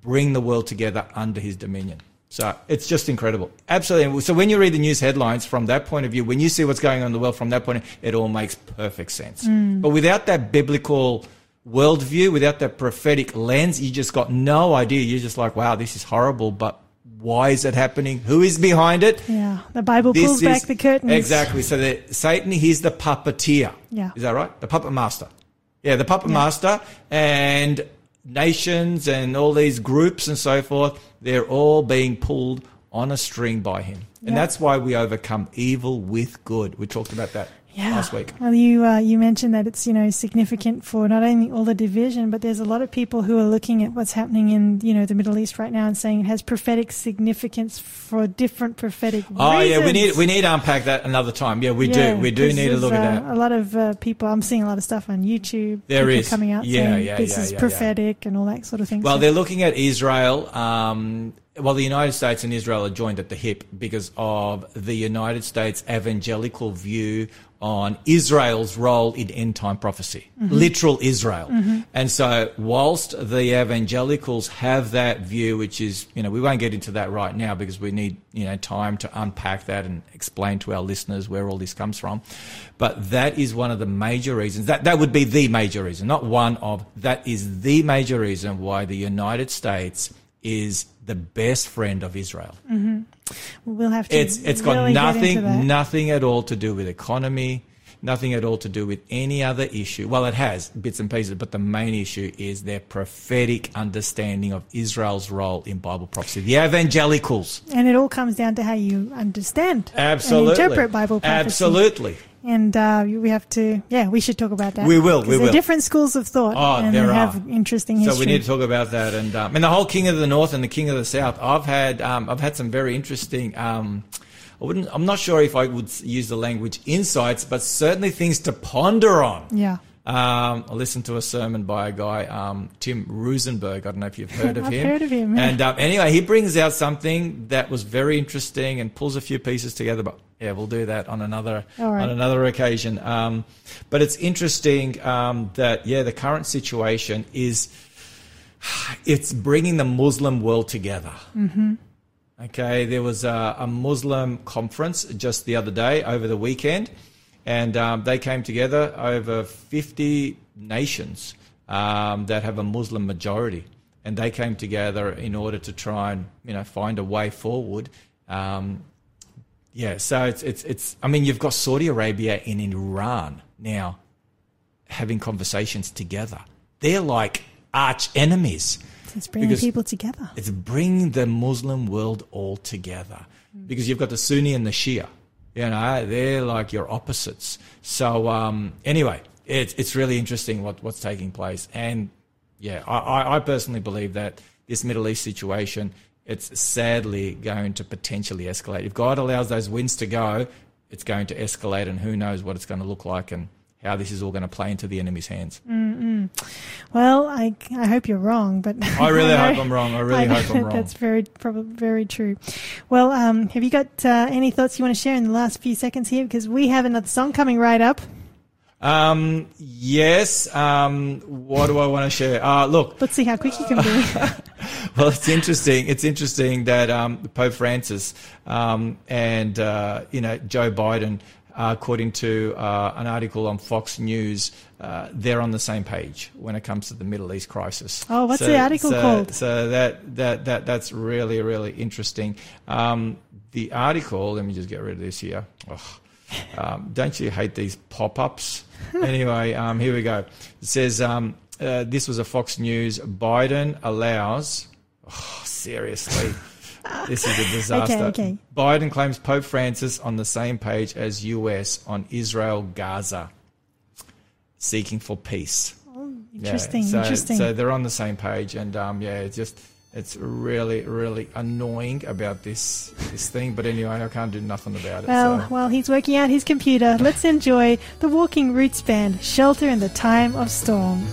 bring the world together under his dominion. So it's just incredible. Absolutely. So when you read the news headlines from that point of view, when you see what's going on in the world from that point, of view, it all makes perfect sense. Mm. But without that biblical worldview, without that prophetic lens, you just got no idea. You're just like, wow, this is horrible, but why is it happening? Who is behind it? Yeah, the Bible This pulls is- back the curtains. Exactly. So the, Satan, he's the puppeteer. Yeah. Is that right? The puppet master. Yeah, the puppet master and nations and all these groups and so forth, they're all being pulled on a string by him. And that's why we overcome evil with good. We talked about that Yeah. last week. Well, you uh, you mentioned that it's you know significant for not only all the division, but there's a lot of people who are looking at what's happening in you know the Middle East right now and saying it has prophetic significance for different prophetic Oh yeah, we need we need to unpack that another time. Yeah, we Yeah, do. We do need to look at uh, that. A lot of uh, people, I'm seeing a lot of stuff on YouTube. There is. coming out Yeah, saying yeah, this yeah, is yeah. prophetic and all that sort of thing. Well, So- they're looking at Israel. Um, well, the United States and Israel are joined at the hip because of the United States evangelical view on Israel's role in end time prophecy, Mm-hmm. literal Israel. And so, whilst the evangelicals have that view, which is, you know, we won't get into that right now because we need, you know, time to unpack that and explain to our listeners where all this comes from. But that is one of the major reasons. That that would be the major reason, not one of. That is the major reason why the United States is the best friend of Israel. Mm-hmm. we'll have to. It's it's got really that. nothing nothing at all to do with economy, nothing at all to do with any other issue. Well, it has bits and pieces, but the main issue is their prophetic understanding of Israel's role in Bible prophecy. The evangelicals, And it all comes down to how you understand absolutely, and interpret Bible prophecy. absolutely. And uh, we have to, yeah, we should talk about that. We will, we will. different schools of thought. Oh, and there they are. have interesting history. So we need to talk about that, and um, and the whole King of the North and the King of the South. I've had um, I've had some very interesting. Um, I wouldn't. I'm not sure if I would use the language insights, but certainly things to ponder on. Yeah. Um, I listened to a sermon by a guy, um, Tim Roosenberg. I don't know if you've heard (laughs) of I've him. heard of him, yeah. And um, anyway, he brings out something that was very interesting and pulls a few pieces together. But yeah, we'll do that on another right. on another occasion. Um, but it's interesting um, that yeah, the current situation is (sighs) it's bringing the Muslim world together. Mm-hmm. Okay, there was a, a Muslim conference just the other day over the weekend, and um, they came together over 50 nations um, that have a Muslim majority, and they came together in order to try and you know find a way forward. Um, yeah, so it's it's it's. I mean, you've got Saudi Arabia and Iran now having conversations together. They're like arch enemies. It's bringing because- people together. It's bringing the Muslim world all together because you've got the Sunni and the Shia. You know, they're like your opposites. So um, anyway, it's it's really interesting what, what's taking place, and yeah, I, I I personally believe that this Middle East situation it's sadly going to potentially escalate. If God allows those winds to go, it's going to escalate, and who knows what it's going to look like and how this is all going to play into the enemy's hands. Well, I, I hope you're wrong, but I really (laughs) know- hope I'm wrong. I really know hope I'm wrong. That's very probably very true. Well, um, have you got uh, any thoughts you want to share in the last few seconds here? Because we have another song coming right up. Um, yes. Um, what do I want to share? Uh, look, Let's see how quick you can be. (laughs) well, it's interesting. It's interesting that um, Pope Francis um, and uh, you know Joe Biden, uh, according to uh, an article on Fox News, uh, they're on the same page when it comes to the Middle East crisis. Oh, what's the article so- called? So that that that that's really really interesting. Um, the article. Let me just get rid of this here. Ugh. Um, don't you hate these pop-ups? (laughs) anyway, um, here we go. It says um, uh, this was a Fox News. Biden allows. Oh, seriously, this is a (laughs) disaster. Okay, okay. Biden claims Pope Francis on the same page as US on Israel Gaza, seeking for peace. Yeah, Interesting, so, interesting. So they're on the same page, and um, yeah, it's just it's really, really annoying about this this thing. But anyway, I can't do nothing about it. well, so. while he's working out his computer, let's enjoy the Walking Roots Band, Shelter in the Time of Storm.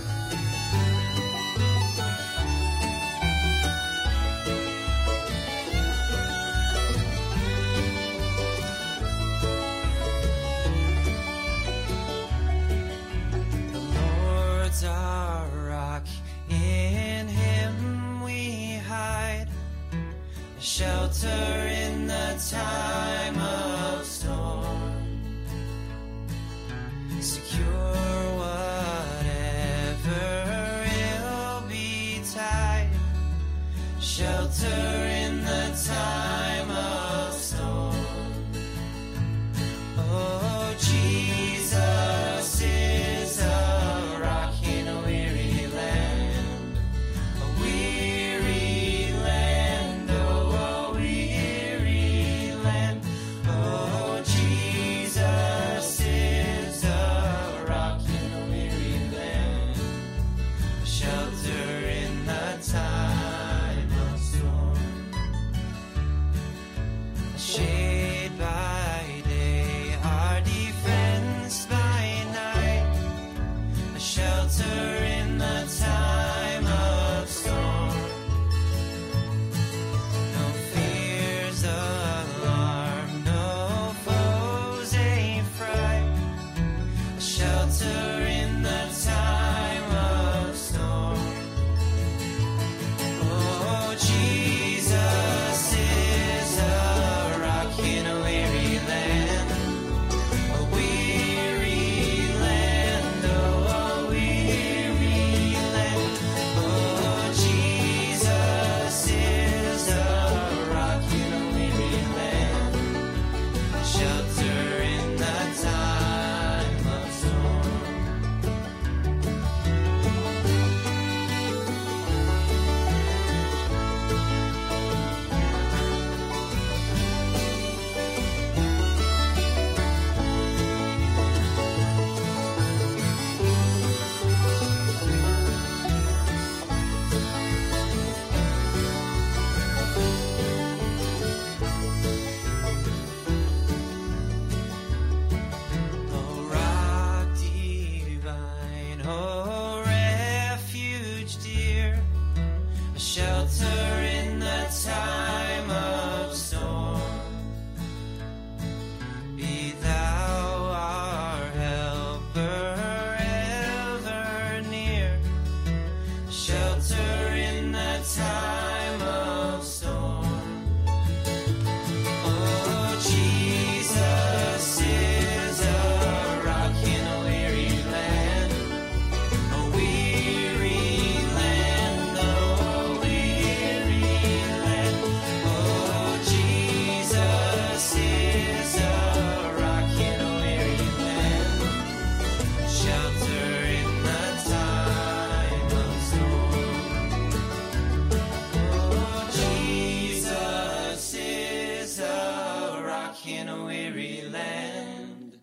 In a weary land,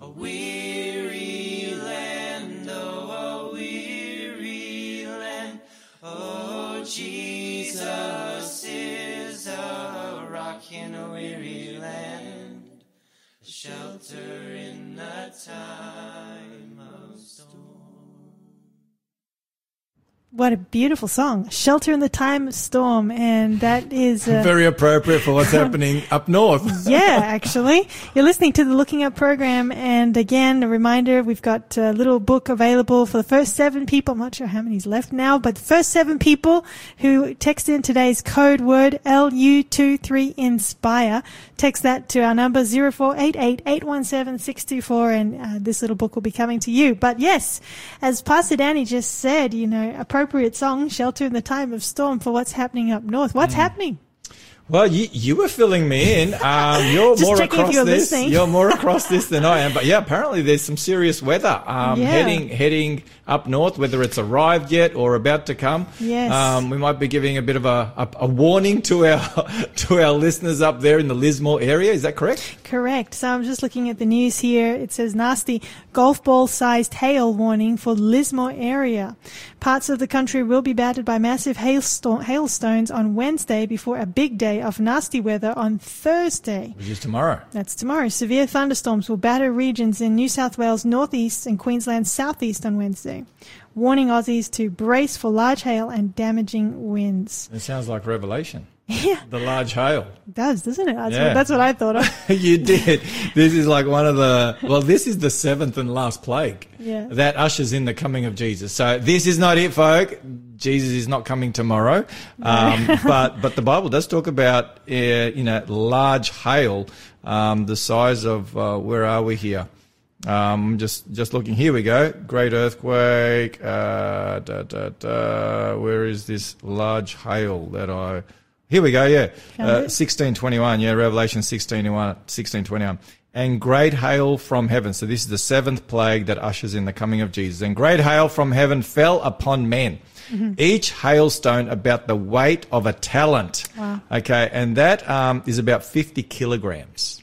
a weary land, oh, a weary land. Oh, Jesus is a rock in a weary land, a shelter in the time What a beautiful song. Shelter in the Time of Storm. And that is. Uh, Very appropriate for what's (laughs) happening up north. yeah, actually. You're listening to the Looking Up program. And again, a reminder, we've got a little book available for the first seven people. I'm not sure how many's left now, but the first seven people who text in today's code word LU23INSPIRE. Text that to our number 0488817624 and uh, this little book will be coming to you. But yes, as Pastor Danny just said, you know, appropriate song, Shelter in the Time of Storm for what's happening up north. What's mm. happening? Well, you, you were filling me in. Um, you're more across you're this. listening. You're more across this than I am. But yeah, apparently there's some serious weather um, Yeah. heading heading up north. Whether it's arrived yet or about to come. Yes. Um, we might be giving a bit of a, a, a warning to our (laughs) to our listeners up there in the Lismore area. Is that correct? Correct. So I'm just looking at the news here. It says nasty golf ball sized hail warning for Lismore area. Parts of the country will be battered by massive hailstones on Wednesday before a big day of nasty weather on Thursday. Which is tomorrow. That's tomorrow. Severe thunderstorms will batter regions in New South Wales northeast and Queensland southeast on Wednesday, warning Aussies to brace for large hail and damaging winds. It sounds like Revelation. Yeah, The large hail. it does, doesn't it? That's, Yeah. what, that's what I thought of. (laughs) you did. This is like one of the, well, this is the seventh and last plague Yeah. that ushers in the coming of Jesus. So this is not it, folk. Jesus is not coming tomorrow. Um, (laughs) but, but the Bible does talk about, uh, you know, large hail, um, the size of, uh, where are we here? Um, just, just looking. Here we go. Great earthquake. Uh, da, da, da. Where is this large hail that I Here we go, yeah. Uh, 1621, yeah, Revelation 1621, 1621. And great hail from heaven. So this is the seventh plague that ushers in the coming of Jesus. And great hail from heaven fell upon men. Mm-hmm. Each hailstone about the weight of a talent. Wow. Okay, and that um, is about 50 kilograms.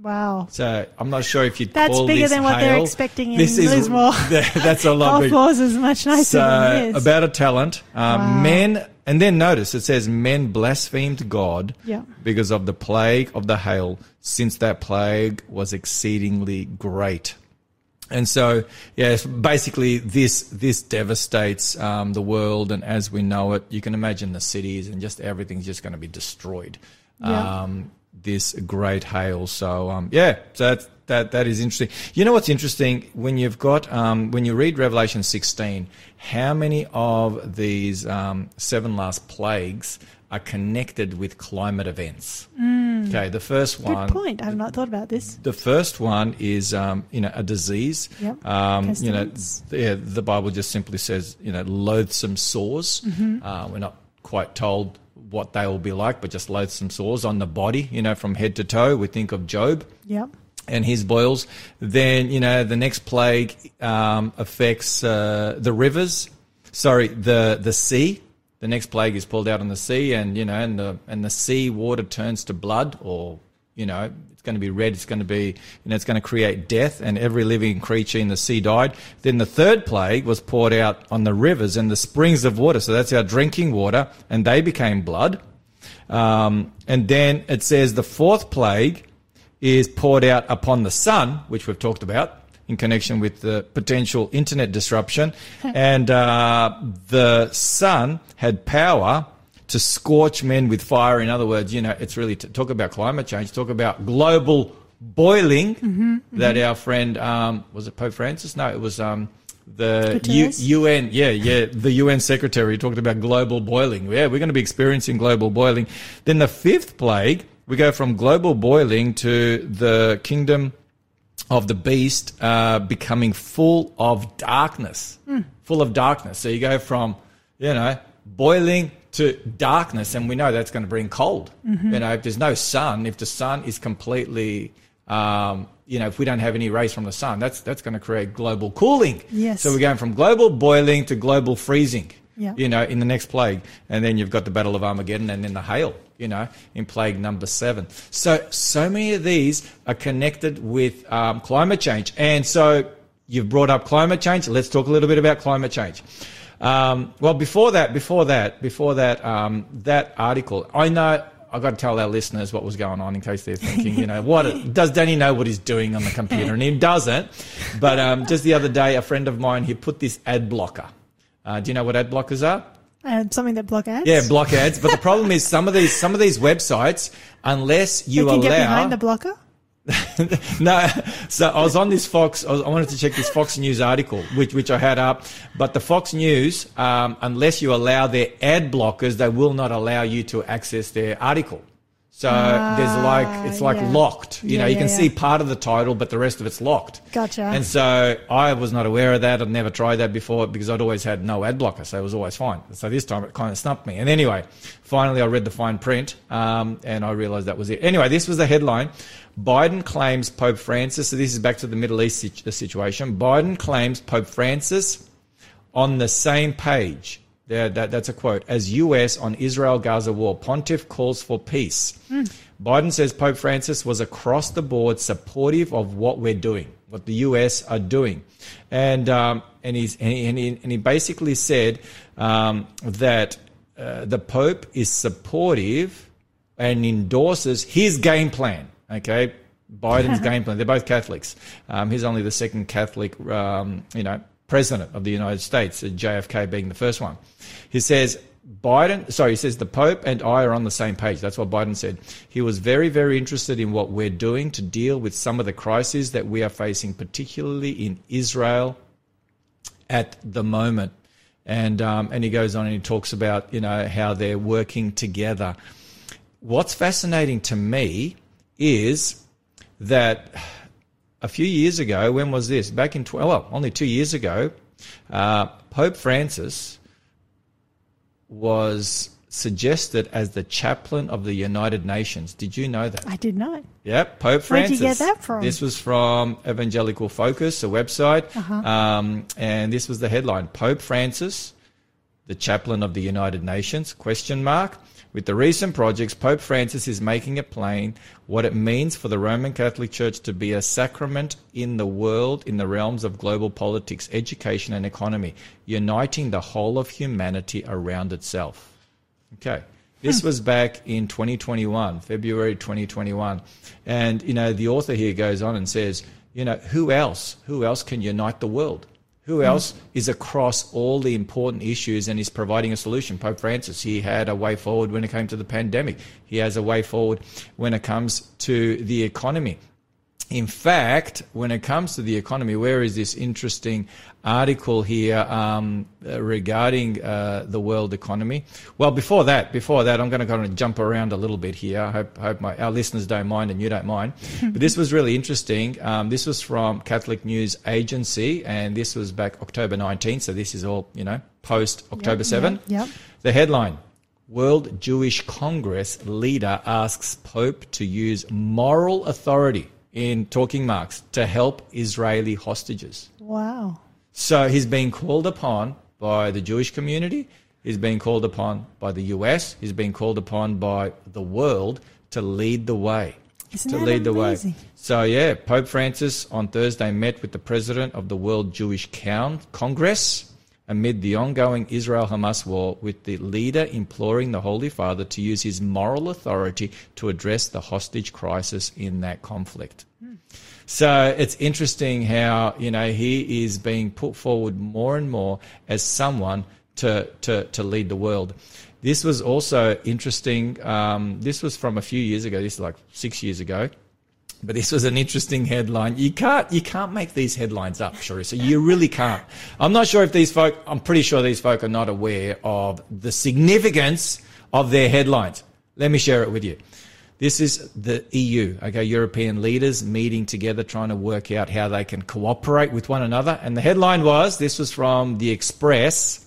Wow. So I'm not sure if you'd That's bigger than what they're expecting in This is Lismore. (laughs) That's a (laughs) lot Golf course is much nicer So than it is. about a talent. Um, Wow. Men, and then notice it says men blasphemed God Yeah. because of the plague of the hail, since that plague was exceedingly great. And so, yes, basically this this devastates um, the world, and as we know it, you can imagine the cities and just everything's just going to be destroyed. Yeah. Um, this great hail. So um, yeah, so that that that is interesting. You know what's interesting when you've got um, when you read Revelation 16, how many of these um, seven last plagues are connected with climate events? Okay, the first Mm. Good one. point. I have not thought about this. The first one is, um, you know, a disease. Yep. Um, you know, yeah, the Bible just simply says, you know, loathsome sores. Mm-hmm. Uh, we're not quite told what they will be like, but just loathsome sores on the body, you know, from head to toe. We think of Job Yep. and his boils. Then, you know, the next plague um, affects uh, the rivers. Sorry, the the sea. The next plague is pulled out on the sea, and you know, and the and the sea water turns to blood, or you know, it's going to be red. It's going to be, you know, it's going to create death, and every living creature in the sea died. Then the third plague was poured out on the rivers and the springs of water. So that's our drinking water, and they became blood. Um, and then it says the fourth plague is poured out upon the sun, which we've talked about in connection with the potential internet disruption. (laughs) and uh, the sun had power to scorch men with fire. In other words, you know, it's really to talk about climate change, talk about global boiling that our friend, um, was it Pope Francis? No, it was. Um, the U- UN, yeah, yeah, the UN secretary talked about global boiling. Yeah, we're going to be experiencing global boiling. Then the fifth plague, we go from global boiling to the kingdom of the beast uh, becoming full of darkness, full of darkness. So you go from, you know, boiling to darkness, and we know that's going to bring cold. You know, if there's no sun, if the sun is completely, um, you know, if we don't have any rays from the sun, that's that's going to create global cooling. Yes. So we're going from global boiling to global freezing. Yeah. You know, in the next plague, and then you've got the Battle of Armageddon, and then the hail. You know, in plague number seven. So so many of these are connected with um, climate change, and so you've brought up climate change. Let's talk a little bit about climate change. Um, well, before that, before that, before that, um, that article, I know. I've got to tell our listeners what was going on in case they're thinking, you know, what (laughs) does Danny know what he's doing on the computer? And he doesn't. But um, just the other day, a friend of mine, he put this ad blocker. Uh, do you know what ad blockers are? And something that block ads. Yeah, block ads. But the problem is some of these some of these websites, unless you They can allow get behind the blocker. (laughs) no, so I was on this Fox. I, was, I wanted to check this Fox News article, which which I had up. But the Fox News, um, unless you allow their ad blockers, they will not allow you to access their article. So there's like it's like yeah. locked. You Yeah, know, you yeah, can see part of the title, but the rest of it's locked. Gotcha. And so I was not aware of that. I'd never tried that before because I'd always had no ad blocker, so it was always fine. So this time it kind of stumped me. And anyway, finally I read the fine print, um, and I realised that was it. Anyway, this was the headline: Biden claims Pope Francis. So this is back to the Middle East situation. Biden claims Pope Francis on the same page. There, that, that's a quote. As US on Israel Gaza war, Pontiff calls for peace. Biden says Pope Francis was across the board supportive of what we're doing, what the US are doing, and um, and he's and he, and he, and he basically said um, that uh, the Pope is supportive and endorses his game plan. Okay, Biden's (laughs) game plan. They're both Catholics. Um, he's only the second Catholic, um, you know, president of the United States, JFK being the first one. He says Biden, sorry, he says the Pope and I are on the same page. That's what Biden said. He was very, very interested in what we're doing to deal with some of the crises that we are facing, particularly in Israel at the moment. And um, and he goes on and he talks about you know how they're working together. What's fascinating to me is that a few years ago, when was this? Back in 12, well, only two years ago, uh, Pope Francis was suggested as the chaplain of the United Nations. Did you know that? I did not. Yep, Pope Francis. Where'd you get that from? This was from Evangelical Focus, a website, Uh-huh. um, and this was the headline: Pope Francis, the chaplain of the United Nations? Question mark. With the recent projects, Pope Francis is making it plain what it means for the Roman Catholic Church to be a sacrament in the world in the realms of global politics, education, and economy, uniting the whole of humanity around itself. Okay. This hmm. was back in 2021, February 2021. And, you know, the author here goes on and says, you know, who else, who else can unite the world? Who else is across all the important issues and is providing a solution? Pope Francis, he had a way forward when it came to the pandemic. He has a way forward when it comes to the economy. In fact, when it comes to the economy, where is this interesting article here um, uh, regarding uh, the world economy? Well, before that, before that, I'm going to kind of jump around a little bit here. I hope, hope my, our listeners don't mind and you don't mind. (laughs) but this was really interesting. Um, this was from Catholic News Agency, and this was back October 19th. So this is all you know post October 7. Yep. yep. The headline World Jewish Congress leader asks Pope to use moral authority in talking marks to help Israeli hostages. Wow. So he's being called upon by the Jewish community, he's being called upon by the US, he's being called upon by the world to lead the way. Isn't to lead the way. amazing? So yeah, Pope Francis on Thursday met with the president of the World Jewish Congress amid the ongoing Israel Hamas war, with the leader imploring the Holy Father to use his moral authority to address the hostage crisis in that conflict. So it's interesting how, you know, he is being put forward more and more as someone to, to, to lead the world. This was also interesting. Um, this was from a few years ago. This is like six years ago. But this was an interesting headline. You can't you can't make these headlines up, Charissa. You really can't. I'm not sure if these folk. I'm pretty sure these folk are not aware of the significance of their headlines. Let me share it with you. This is the EU, okay, European leaders meeting together, trying to work out how they can cooperate with one another. And the headline was this was from the Express,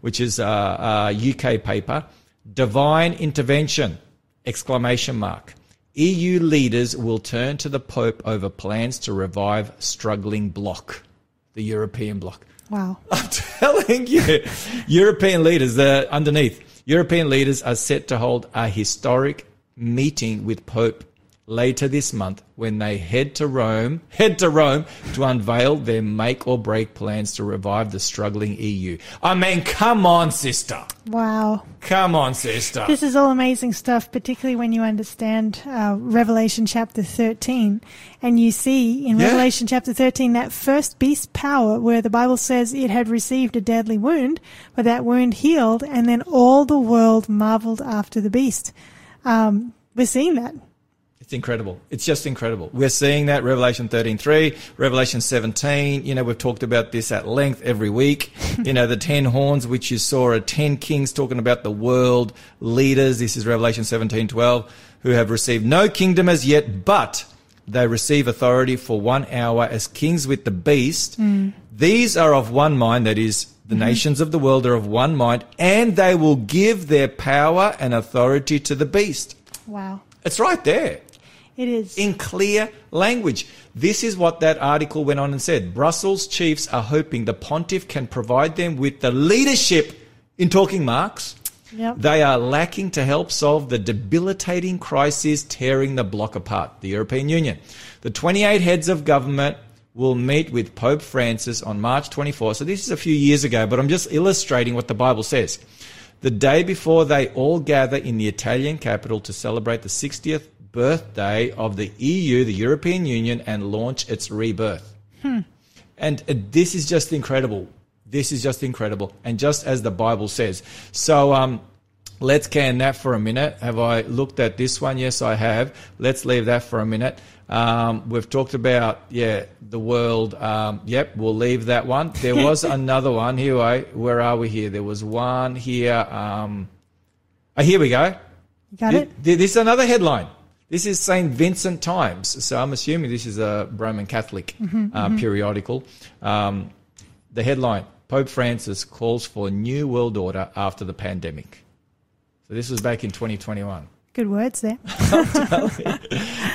which is a, a UK paper. Divine intervention! Exclamation mark. EU leaders will turn to the Pope over plans to revive struggling bloc, the European bloc. Wow. (laughs) I'm telling you, European leaders, uh, underneath, European leaders are set to hold a historic meeting with Pope later this month when they head to Rome, (laughs) head to Rome to unveil their make or break plans to revive the struggling EU. I mean, come on, sister. Wow. Come on, sister. This is all amazing stuff, particularly when you understand uh, Revelation chapter 13. And you see in Yeah. Revelation chapter 13 that first beast power where the Bible says it had received a deadly wound, but that wound healed, and then all the world marveled after the beast. Um, we're seeing that. It's incredible. It's just incredible. We're seeing that Revelation 13:3, Revelation 17. You know, we've talked about this at length every week. (laughs) you know, the 10 horns which you saw are 10 kings talking about the world leaders. This is Revelation 17:12 who have received no kingdom as yet, but they receive authority for one hour as kings with the beast. Mm. These are of one mind, that is, the mm-hmm. nations of the world are of one mind, and they will give their power and authority to the beast. Wow. It's right there It is. in clear language. This is what that article went on and said. Brussels chiefs are hoping the pontiff can provide them with the leadership in talking marks. Yep. They are lacking to help solve the debilitating crisis tearing the bloc apart, the European Union. The 28 heads of government will meet with Pope Francis on March 24. So this is a few years ago, but I'm just illustrating what the Bible says. The day before they all gather in the Italian capital to celebrate the 60th birthday of the EU, the European Union, and launch its rebirth. And uh, this is just incredible. This is just incredible. And just as the Bible says. So, um, let's can that for a minute. Have I looked at this one? Yes, I have. Let's leave that for a minute. Um, we've talked about, yeah, the world. Um, yep, we'll leave that one. There was (laughs) another one. Here, I, where are we here? There was one here. Um, oh, here we go. Got Th- it? This is another headline. This is St. Vincent Times. So I'm assuming this is a Roman Catholic uh, periodical. Um, the headline Pope Francis calls for new world order after the pandemic. So this was back in 2021. Good words there. (laughs)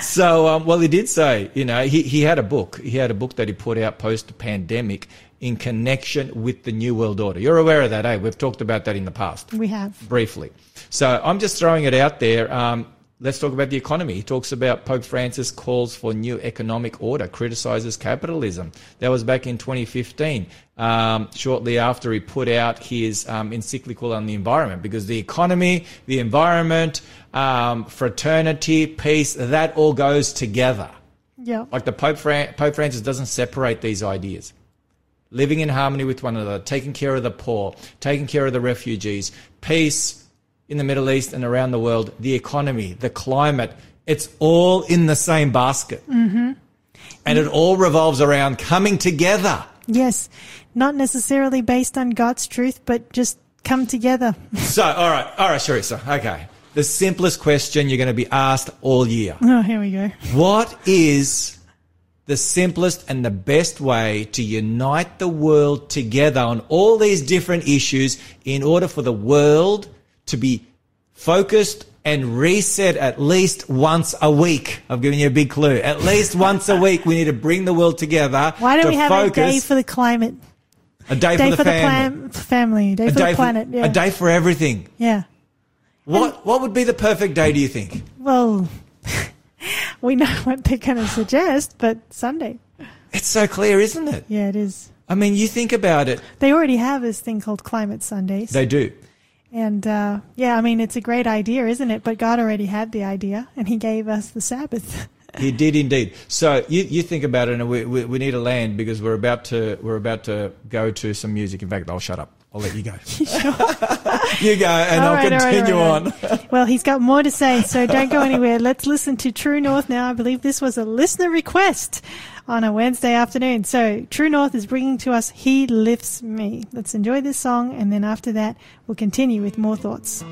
So, um, well, he did say, you know, he, he had a book. He had a book that he put out post pandemic in connection with the New World Order. You're aware of that, eh? We've talked about that in the past We have. briefly. So I'm just throwing it out there. Um, let's talk about the economy. He talks about Pope Francis calls for new economic order, criticizes capitalism. That was back in 2015, um, shortly after he put out his um, encyclical on the environment, because the economy, the environment, um, fraternity, peace, that all goes together. Yeah. Like the Pope, Fran- Pope Francis doesn't separate these ideas. Living in harmony with one another, taking care of the poor, taking care of the refugees, peace in the Middle East and around the world, the economy, the climate, it's all in the same basket. Mm-hmm. And it all revolves around coming together. Yes. Not necessarily based on God's truth, but just come together. (laughs) So, all right, all right, Charissa, okay. The simplest question you're going to be asked all year. Oh, here we go. What is the simplest and the best way to unite the world together on all these different issues in order for the world to be focused and reset at least once a week? I've given you a big clue. At least (laughs) once a week, we need to bring the world together. Why don't to we have focus, a day for the climate? a day, Day for the for the family, plan- family. Day a for day the planet. for, yeah. a day for everything. Yeah. What what would be the perfect day? Do you think? Well, (laughs) we know what they're going to suggest, but Sunday. It's so clear, isn't it? Yeah, it is. I mean, you think about it. They already have this thing called Climate Sundays. They do. And uh, yeah, I mean, it's a great idea, isn't it? But God already had the idea, and He gave us the Sabbath. (laughs) He did indeed. So you, you think about it, and we, we, we need to land because we're about to we're about to go to some music. In fact, I'll shut up. I'll let you go. (laughs) (laughs) you go, and All I'll right, all right, continue all on. right. well, he's got more to say, so don't go anywhere. Let's listen to True North now. I believe this was a listener request on a Wednesday afternoon. So True North is bringing to us He Lifts Me. Let's enjoy this song, and then after that, we'll continue with more thoughts.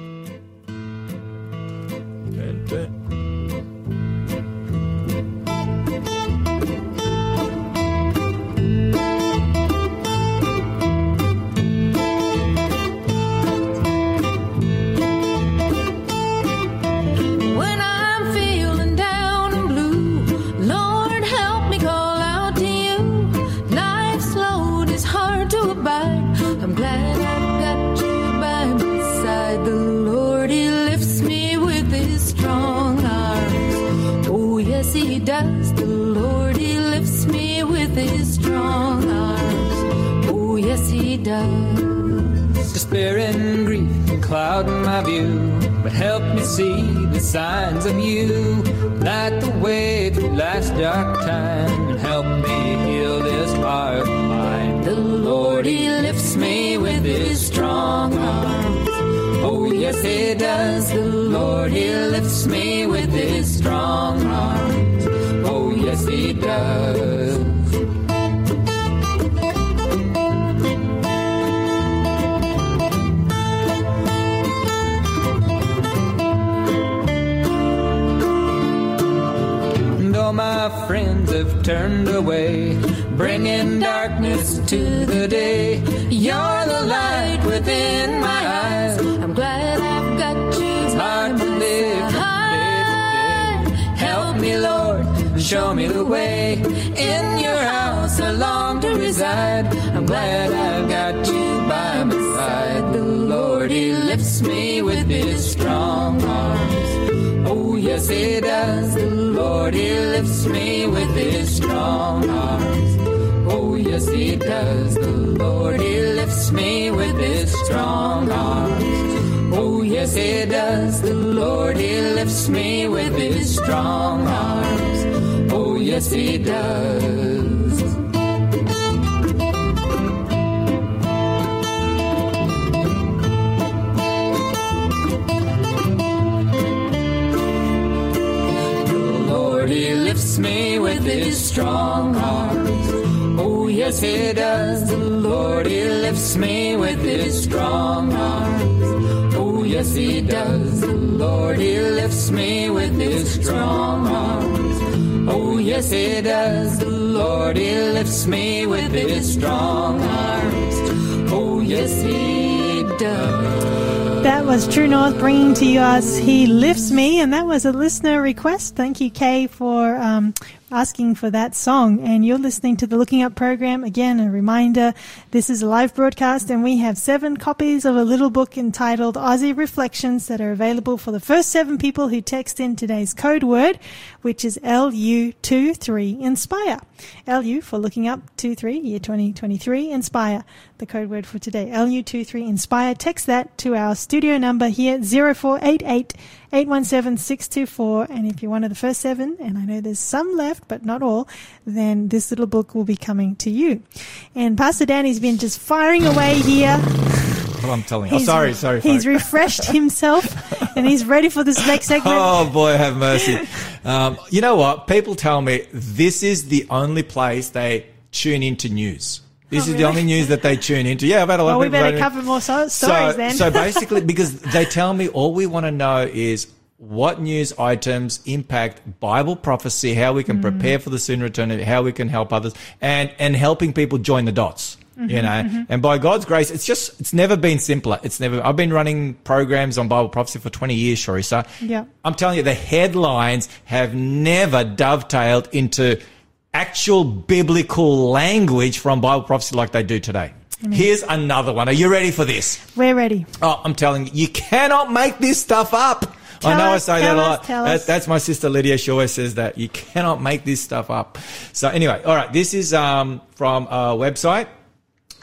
Despair and grief cloud my view, but help me see the signs of you. Light the way through life's dark time and help me heal this heart of mine. The Lord, He lifts me with His strong arms. Oh, yes, He does. The Lord, He lifts me with His strong arms. Oh, yes, He does. All my friends have turned away, bringing darkness to the day. You're the light within my eyes. I'm glad I've got you It's hard to live from side. day to day. Help me, Lord, show me the way. In your house I long to reside. I'm glad I've got you by my side. The Lord, He lifts me with His strong arms. Oh, yes, He does. The Lord, He lifts me with His strong arms. Oh, yes, He does. The Lord, He lifts me with His strong arms. Oh, yes, He does. The Lord, He lifts me with His strong arms. Oh, yes, He does. Lifts me with His strong arms. Oh, yes, He does. The Lord, He lifts me with His strong arms. Oh, yes, He does. The Lord, He lifts me with His strong arms. Oh, yes, He does. The Lord, He lifts me with His strong arms. Oh, yes, He does. That was True North bringing to you us He Lifts Me, and that was a listener request. Thank you, Kay, for um, asking for that song. And you're listening to the Looking Up program. Again, a reminder this is a live broadcast, and we have seven copies of a little book entitled Aussie Reflections that are available for the first seven people who text in today's code word, which is LU23 Inspire. LU for Looking Up 23, year 2023, Inspire. The code word for today, LU23 Inspire. Text that to our studio number here, 0488 817 624. And if you're one of the first seven, and I know there's some left, but not all, then this little book will be coming to you. And Pastor Danny's been just firing away here. Well, I'm telling you. Oh, sorry, sorry. He's refreshed (laughs) himself and he's ready for this next segment. Oh boy, have mercy. Um, you know what? People tell me this is the only place they tune into news. This is the only news that they tune into. Yeah, I've had a lot well, of we better cover more so- stories so, then. so (laughs) basically, because they tell me all we want to know is what news items impact Bible prophecy, how we Mm. can prepare for the soon return, how we can help others, and and helping people join the dots. Mm-hmm, You know, and by God's grace, it's just it's never been simpler. It's never. I've been running programs on Bible prophecy for twenty years, Charissa. Yeah. I'm telling you, the headlines have never dovetailed into actual biblical language from Bible prophecy like they do today. Here's another one. Are you ready for this? We're ready. Oh, I'm telling you, you cannot make this stuff up. I know us, I say tell that a lot. tell That- us. that's my sister Lydia. She always says that you cannot make this stuff up. So anyway, all right. This is um, from a website.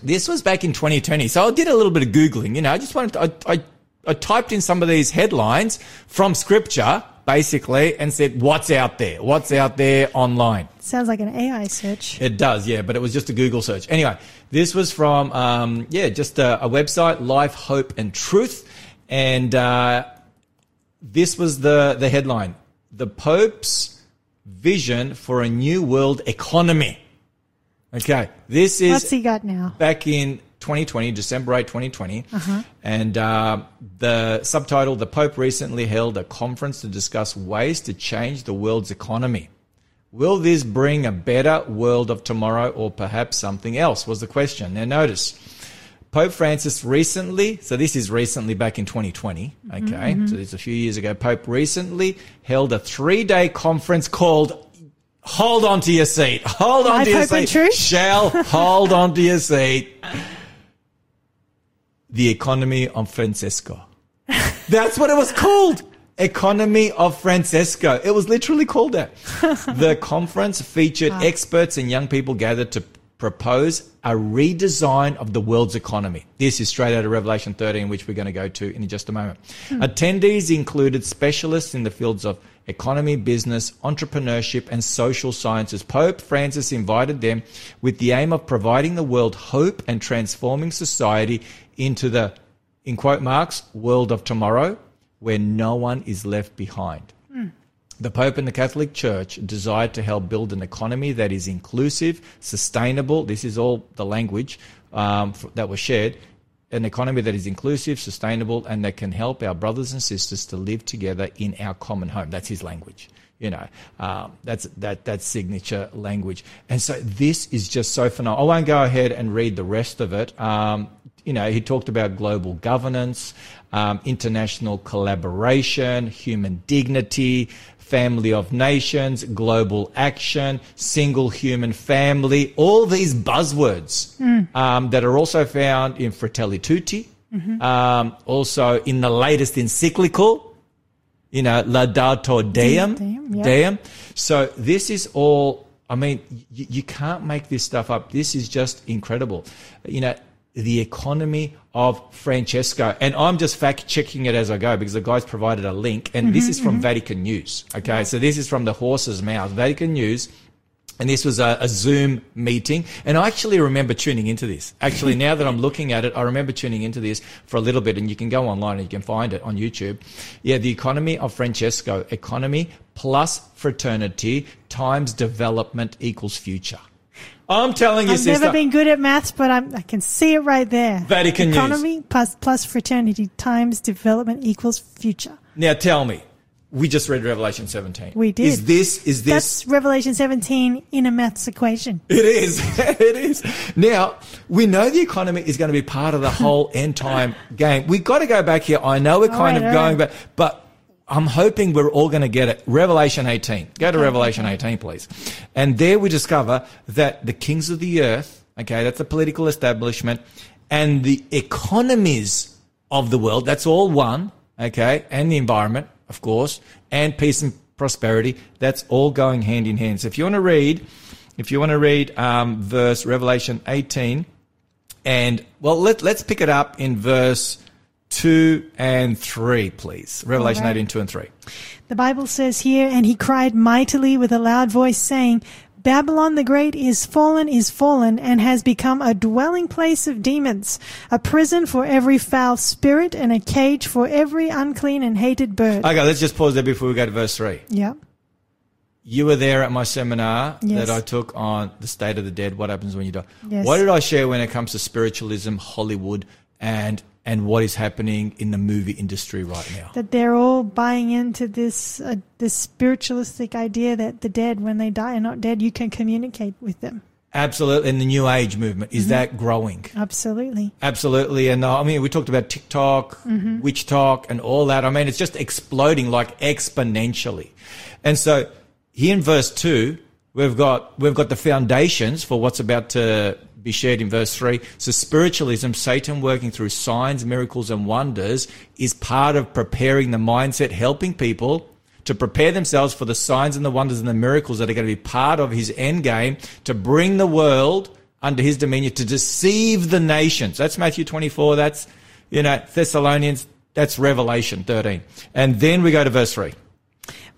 This was back in 2020. So I did a little bit of googling. You know, I just wanted. To, I, I I typed in some of these headlines from scripture, basically, and said, "What's out there? What's out there online?" Sounds like an AI search. It does, yeah, but it was just a Google search. Anyway, this was from, um, yeah, just a, a website, Life, Hope, and Truth. And uh, this was the, the headline The Pope's Vision for a New World Economy. Okay, this is What's he got now? back in 2020, December 8, 2020. And uh, the subtitle The Pope recently held a conference to discuss ways to change the world's economy. Will this bring a better world of tomorrow or perhaps something else? Was the question. Now, notice Pope Francis recently, so this is recently back in 2020, okay, so it's a few years ago. Pope recently held a three day conference called Hold on to your seat. Hold on Life, to your seat. Truth? Shall (laughs) hold on to your seat. The economy of Francesco. (laughs) That's what it was called. Economy of Francesco. It was literally called that. (laughs) the conference featured experts and young people gathered to propose a redesign of the world's economy. This is straight out of Revelation 13, which we're going to go to in just a moment. Hmm. Attendees included specialists in the fields of economy, business, entrepreneurship, and social sciences. Pope Francis invited them with the aim of providing the world hope and transforming society into the, in quote marks, world of tomorrow, where no one is left behind. The Pope and the Catholic Church desired to help build an economy that is inclusive, sustainable. This is all the language um, f- that was shared. An economy that is inclusive, sustainable, and that can help our brothers and sisters to live together in our common home. That's his language. You know, um, that's that that's signature language. And so this is just so phenomenal. I won't go ahead and read the rest of it. Um, you know, he talked about global governance, um, international collaboration, human dignity, family of nations, global action, single human family, all these buzzwords um, that are also found in Fratelli Tutti, um, also in the latest encyclical, you know, Laudato Deum. Deum, yeah. Deum. So this is all, I mean, you, you can't make this stuff up. This is just incredible. You know, the economy of Francesco. And I'm just fact checking it as I go because the guys provided a link. And this is from mm-hmm. Vatican News. Okay. So this is from the horse's mouth. Vatican News. And this was a, a Zoom meeting. And I actually remember tuning into this. Actually, now that I'm looking at it, I remember tuning into this for a little bit. And you can go online and you can find it on YouTube. Yeah, the economy of Francesco. Economy plus fraternity times development equals future. I'm telling you, I've sister. never been good at maths, but I'm, I can see it right there. Vatican News. Economy plus, plus fraternity times development equals future. Now tell me, We just read Revelation 17. We did. Is this, is this, That's Revelation 17 in a maths equation. it is, (laughs) it is. Now, we know the economy is going to be part of the whole end time game. We've got to go back here. I know we're kind right, of going right. back, but I'm hoping we're all going to get it. Revelation 18. Go to Revelation 18, please. And there we discover that the kings of the earth, okay, that's the political establishment, and the economies of the world, that's all one, okay, and the environment, of course, and peace and prosperity, that's all going hand in hand. So if you want to read, if you want to read um, verse Revelation 18, and well, let, let's pick it up in verse 2 and 3, please. Revelation right. 18, 2 and 3. The Bible says here, and he cried mightily with a loud voice, saying, Babylon the Great is fallen, is fallen, and has become a dwelling place of demons, a prison for every foul spirit, and a cage for every unclean and hated bird. Okay, let's just pause there before we go to verse 3. yeah. You were there at my seminar Yes. that I took on the state of the dead. What happens when you die? Yes. What did I share when it comes to spiritualism, Hollywood, and and what is happening in the movie industry right now? That they're all buying into this uh, this spiritualistic idea that the dead, when they die, are not dead. You can communicate with them. Absolutely, and the New Age movement Mm-hmm. is that growing? Absolutely. Absolutely, and uh, I mean we talked about TikTok, Mm-hmm. witch talk, and all that. I mean it's just exploding like exponentially, and so here in verse two we've got we've got the foundations for what's about to be shared in verse three. So spiritualism, Satan working through signs, miracles, and wonders, is part of preparing the mindset, helping people to prepare themselves for the signs and the wonders and the miracles that are going to be part of his end game to bring the world under his dominion to deceive the nations. That's Matthew 24. That's, you know, Thessalonians. That's Revelation 13. And then we go to verse 3.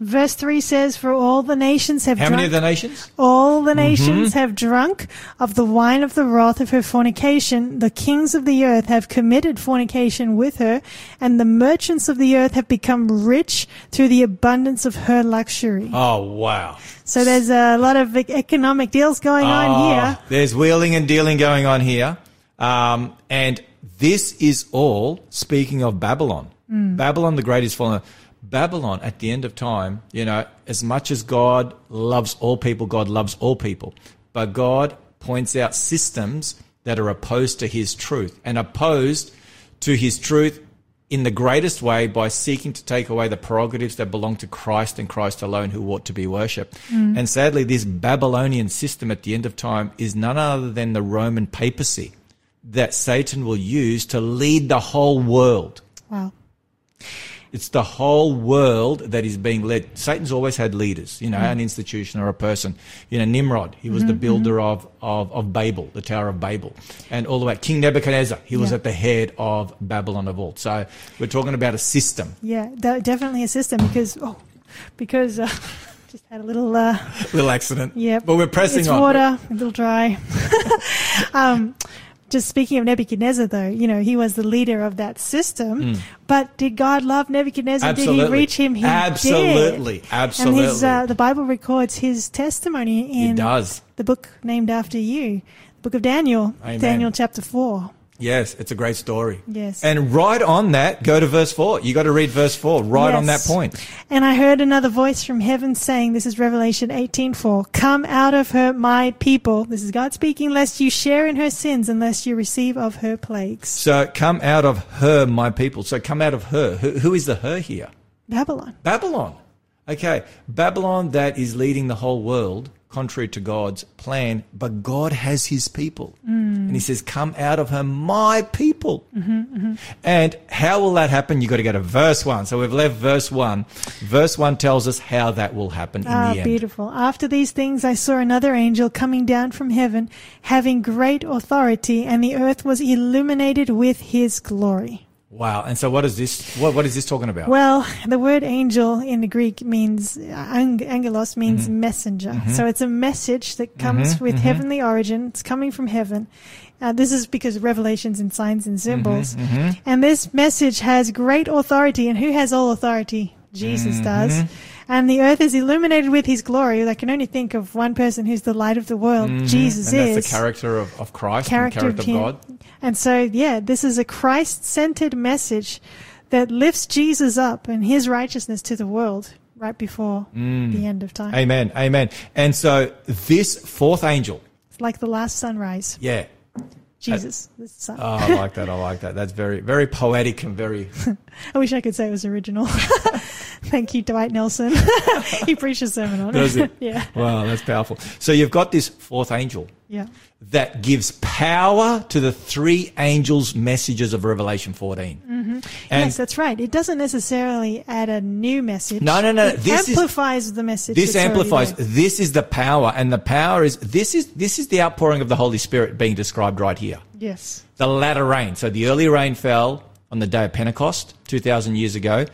Verse 3 says, For all the nations have How drunk. many of the nations? All the Mm-hmm. nations have drunk of the wine of the wrath of her fornication. The kings of the earth have committed fornication with her, and the merchants of the earth have become rich through the abundance of her luxury. Oh, wow. So there's a lot of economic deals going on Oh, here. There's wheeling and dealing going on here. Um, and this is all speaking of Babylon. Babylon the Great is fallen. Babylon at the end of time, you know, as much as God loves all people, God loves all people. But God points out systems that are opposed to his truth and opposed to his truth in the greatest way by seeking to take away the prerogatives that belong to Christ and Christ alone who ought to be worshipped. Mm. And sadly, this Babylonian system at the end of time is none other than the Roman papacy that Satan will use to lead the whole world. Wow. It's the whole world that is being led. Satan's always had leaders, you know, an institution or a person. You know, Nimrod, he was the builder of, of, of Babel, the Tower of Babel. And all the way, King Nebuchadnezzar, he was at the head of Babylon of old. So we're talking about a system. Yeah, definitely a system because, oh, because, uh, (laughs) just had a little, uh, Little accident. yeah. But we're pressing it's on. water, a little dry. (laughs) um, just speaking of Nebuchadnezzar, though, you know, he was the leader of that system. But did God love Nebuchadnezzar? Did Hmm. He reach him? He Absolutely. did. Absolutely. And his, uh, the Bible records his testimony It in does. the book named after you, the book of Daniel, Amen. Daniel chapter 4. Yes, it's a great story. Yes. And right on that, go to verse 4. You got to read verse 4 right on that point. And I heard another voice from heaven saying, this is Revelation 18:4, come out of her, my people. This is God speaking, lest you share in her sins, unless you receive of her plagues. So come out of her, my people. So come out of her. Who, who is the her here? Babylon. Babylon. Okay. Babylon that is leading the whole world contrary to God's plan, but God has his people. And he says, come out of her, my people. And how will that happen? You've got to go to verse one. So we've left verse one. Verse one tells us how that will happen in Ah, the end. beautiful. After these things, I saw another angel coming down from heaven, having great authority, and the earth was illuminated with his glory. Wow. And so what is this? What, what is this talking about? Well, the word angel in the Greek means, ang- angelos means Mm-hmm. messenger. So it's a message that comes with heavenly origin. It's coming from heaven. Uh, this is because of revelations and signs and symbols. Mm-hmm, And this message has great authority. And who has all authority? Jesus Mm-hmm. does. And the earth is illuminated with his glory. I can only think of one person who's the light of the world. Jesus Mm-hmm. and that's is the character of, of Christ character, and the character him. of God. And so, yeah, this is a Christ centered message that lifts Jesus up and his righteousness to the world right before Mm. the end of time. Amen. Amen. And so this fourth angel, It's like the last sunrise. yeah. Jesus, the sun. Oh, I like that. I like that. That's very, very poetic and very. (laughs) I wish I could say it was original. (laughs) Thank you, Dwight Nelson. (laughs) he preached a sermon on Does it. (laughs) yeah. Wow, that's powerful. So you've got this fourth angel Yeah. that gives power to the three angels' messages of Revelation 14. Mm-hmm. yes, that's right. It doesn't necessarily add a new message. No, no, no, It this is- amplifies the message. this amplifies. This is the power, and the power is this is this is the outpouring of the Holy Spirit being described right here. Yes. the latter rain. So the early rain fell on the day of Pentecost, 2,000 years ago,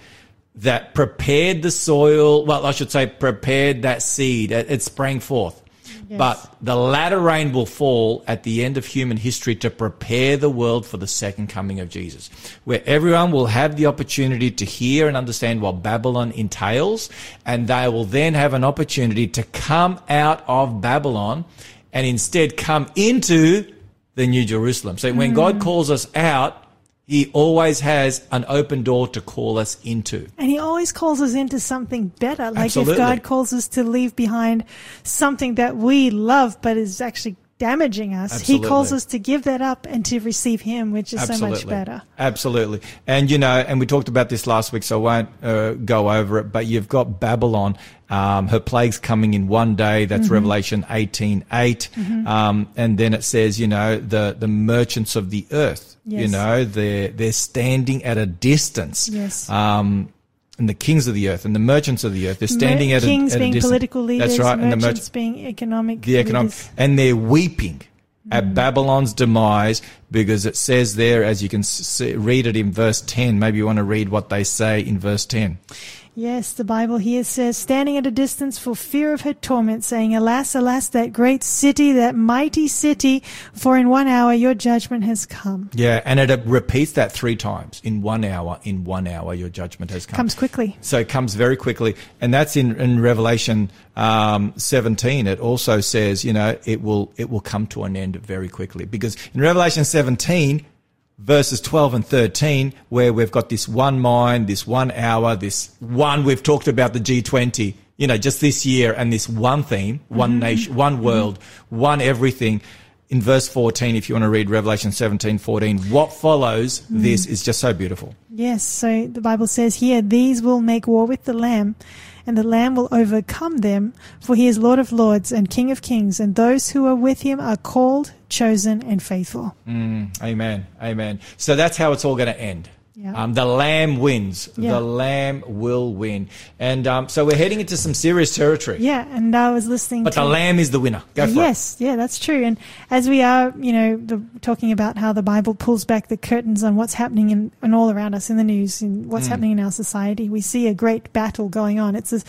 that prepared the soil. Well, I should say prepared that seed. It, it sprang forth. Yes. But the latter rain will fall at the end of human history to prepare the world for the second coming of Jesus, where everyone will have the opportunity to hear and understand what Babylon entails, and they will then have an opportunity to come out of Babylon and instead come into the New Jerusalem. So when God mm. calls us out, He always has an open door to call us into. And he always calls us into something better. Like Absolutely. if God calls us to leave behind something that we love but is actually damaging us, Absolutely. he calls us to give that up and to receive him, which is so much better. Absolutely. And, you know, and we talked about this last week, so I won't uh, go over it, but you've got Babylon, um, her plagues coming in one day. That's Mm-hmm. Revelation 18.8. Um, and then it says, you know, the, the merchants of the earth, you know, they're, they're standing at a distance. Yes. Um, and the kings of the earth and the merchants of the earth, they're standing Mer- at a, kings at a being distance. political leaders, That's right. And the merchants merchants being economic the economic, leaders. and they're weeping Mm. at Babylon's demise because it says there, as you can see, read it in verse 10. Maybe you want to read what they say in verse 10. Yes, the Bible here says, standing at a distance for fear of her torment, saying, Alas, alas, that great city, that mighty city, for in one hour your judgment has come. Yeah, and it repeats that three times. In one hour, in one hour, your judgment has come. Comes quickly. So it comes very quickly. And that's in, in Revelation um, 17. It also says, you know, it will, it will come to an end very quickly. Because in Revelation 17, verses 12 and 13, where we've got this one mind, this one hour, this one, we've talked about the G20, you know, just this year and this one theme, one mm-hmm. nation, one mm-hmm. world, one everything. In verse 14, if you want to read Revelation 17, 14, what follows mm-hmm. this is just so beautiful. Yes, so the Bible says here, these will make war with the Lamb, and the Lamb will overcome them, for he is Lord of lords and King of kings, and those who are with him are called, chosen, and faithful. Mm, amen. Amen. So that's how it's all going to end. Um, the lamb wins. Yeah. The lamb will win. And um, so we're heading into some serious territory. Yeah, and I was listening But to the lamb is the winner. Go for yes, yeah, that's true. And as we are, you know, the, talking about how the Bible pulls back the curtains on what's happening in, and all around us in the news and what's Mm. happening in our society, we see a great battle going on. It's a,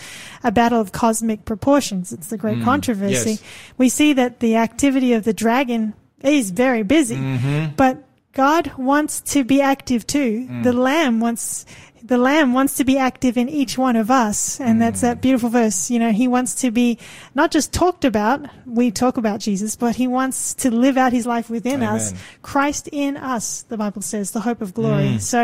a battle of cosmic proportions. It's the great controversy. Mm. yes. We see that the activity of the dragon is very busy, Mm-hmm. but God wants to be active too. Mm. The lamb wants the lamb wants to be active in each one of us and that's Mm. that beautiful verse you know he wants to be not just talked about we talk about jesus but he wants to live out his life within us christ in us the bible says the hope of glory Mm. so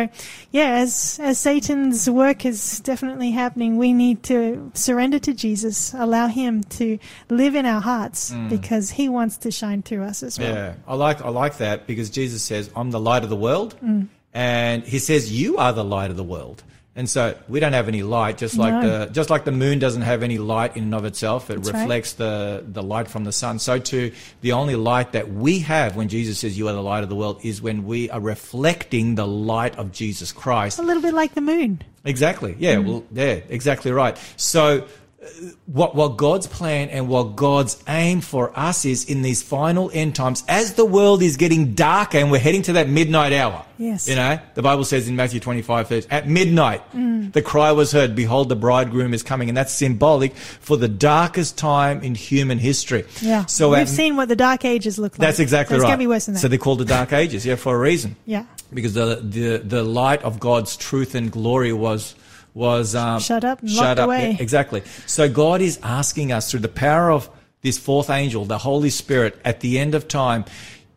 yeah as as satan's work is definitely happening we need to surrender to jesus allow him to live in our hearts because he wants to shine through us as well Mm. Yeah, I like I like that because Jesus says, "I'm the light of the world," Mm. And He says, "You are the light of the world." And so we don't have any light, just like No. the just like the moon doesn't have any light in and of itself. It That's right. reflects the the light from the sun. So too, the only light that we have when Jesus says, "You are the light of the world," is when we are reflecting the light of Jesus Christ. a little bit like the moon Exactly. Yeah. Mm. Well, yeah, exactly right. So, what, what God's plan and what God's aim for us is in these final end times, as the world is getting darker and we're heading to that midnight hour. Yes. You know, the Bible says in Matthew 25, says, at midnight, mm. the cry was heard, behold, the bridegroom is coming. And that's symbolic for the darkest time in human history. yeah So we've at- seen what the dark ages look like that's exactly it's right. gonna be worse than that So they're called the dark ages. Yeah, for a reason yeah because the the the light of God's truth and glory was was um, Shut up shut up. away. Yeah, exactly. So God is asking us through the power of this fourth angel, the Holy Spirit, at the end of time,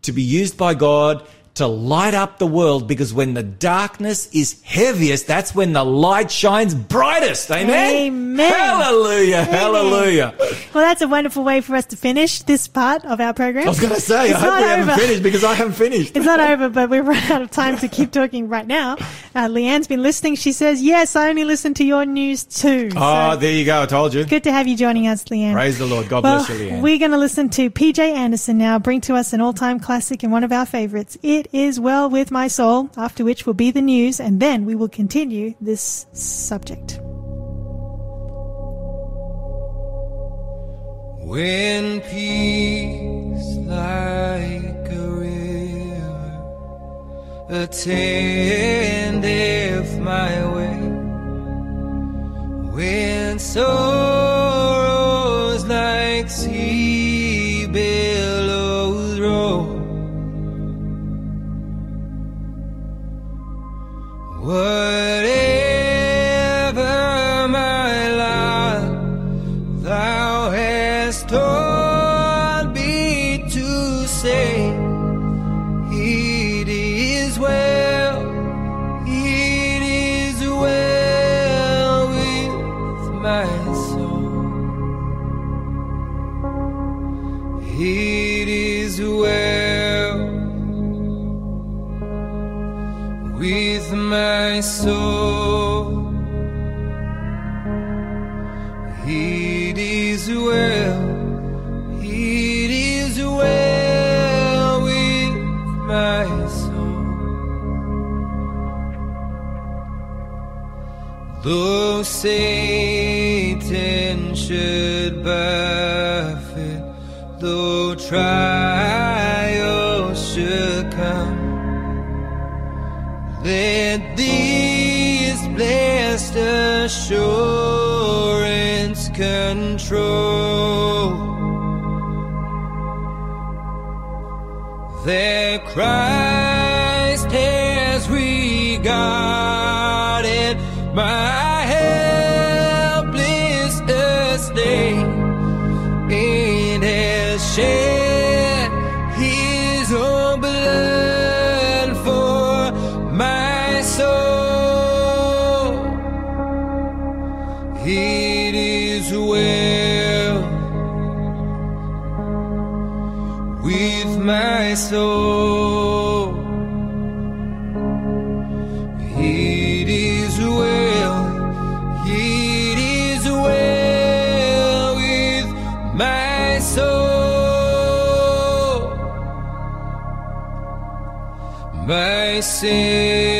to be used by God to light up the world because when the darkness is heaviest, that's when the light shines brightest. Amen. Amen. Hallelujah. Hallelujah. Well, that's a wonderful way for us to finish this part of our program. I was going to say, It's I hope we haven't finished because I haven't finished. It's not over, but we've run out of time to keep talking right now. Uh, Leanne's been listening. She says, yes, I only listen to your news too. Oh, So there you go. I told you. good to have you joining us, Leanne. Praise the Lord. God well, bless you, Leanne. we're going to listen to PJ Anderson now, bring to us an all-time classic and one of our favorites. It is Well With My Soul, after which will be the news, and then we will continue this subject. When peace like a river attendeth my way, when sorrows like sea billows roll, whatever my soul. It is well, it is well with my soul. Though Satan should buffet, though trials let these blessed assurance control. That Christ has regarded my helpless estate. And has shed my soul. It is well, it is well with my soul. My sin,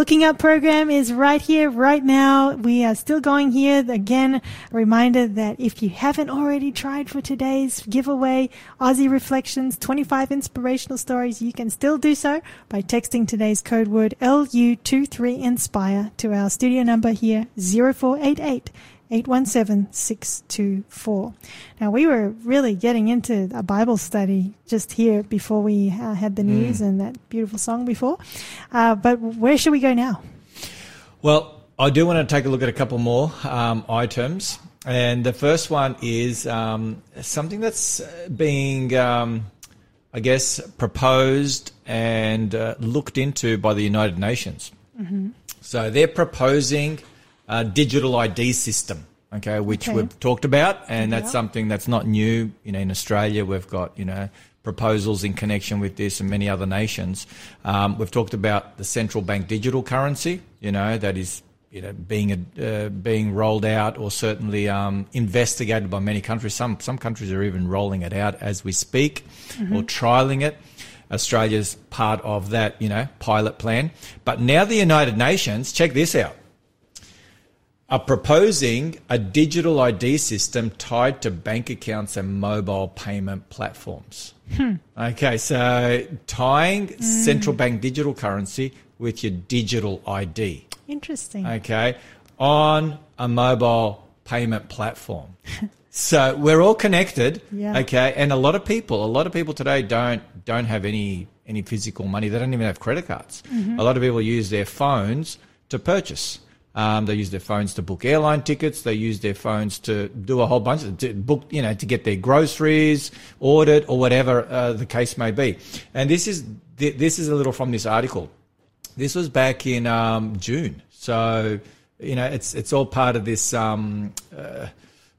Looking Up program is right here, right now. We are still going here. Again, a reminder that if you haven't already tried for today's giveaway, Aussie Reflections 25 inspirational stories, you can still do so by texting today's code word LU23INSPIRE to our studio number here, 0488 817 624. Now, we were really getting into a Bible study just here before we uh, had the news and that beautiful song before. Uh, but where should we go now? Well, I do want to take a look at a couple more um, items. And the first one is um, something that's being, um, I guess, proposed and uh, looked into by the United Nations. So they're proposing a digital ID system, okay, which Okay. we've talked about, and that's Yeah. something that's not new. You know, in Australia, we've got you know proposals in connection with this, and many other nations. Um, we've talked about the central bank digital currency. You know, that is you know being uh, being rolled out or certainly um, investigated by many countries. Some some countries are even rolling it out as we speak or trialing it. Australia's part of that, you know, pilot plan. But now the United Nations, check this out are proposing a digital ID system tied to bank accounts and mobile payment platforms. Hmm. Okay, so tying hmm. central bank digital currency with your digital ID. Interesting. Okay, on a mobile payment platform. (laughs) so we're all connected. Yeah. Okay, and a lot of people, a lot of people today don't don't have any any physical money. They don't even have credit cards. Mm-hmm. A lot of people use their phones to purchase. Um, they use their phones to book airline tickets. They use their phones to do a whole bunch of to book, you know, to get their groceries ordered or whatever uh, the case may be. And this is th- this is a little from this article. This was back in um, June, so you know it's it's all part of this um, uh,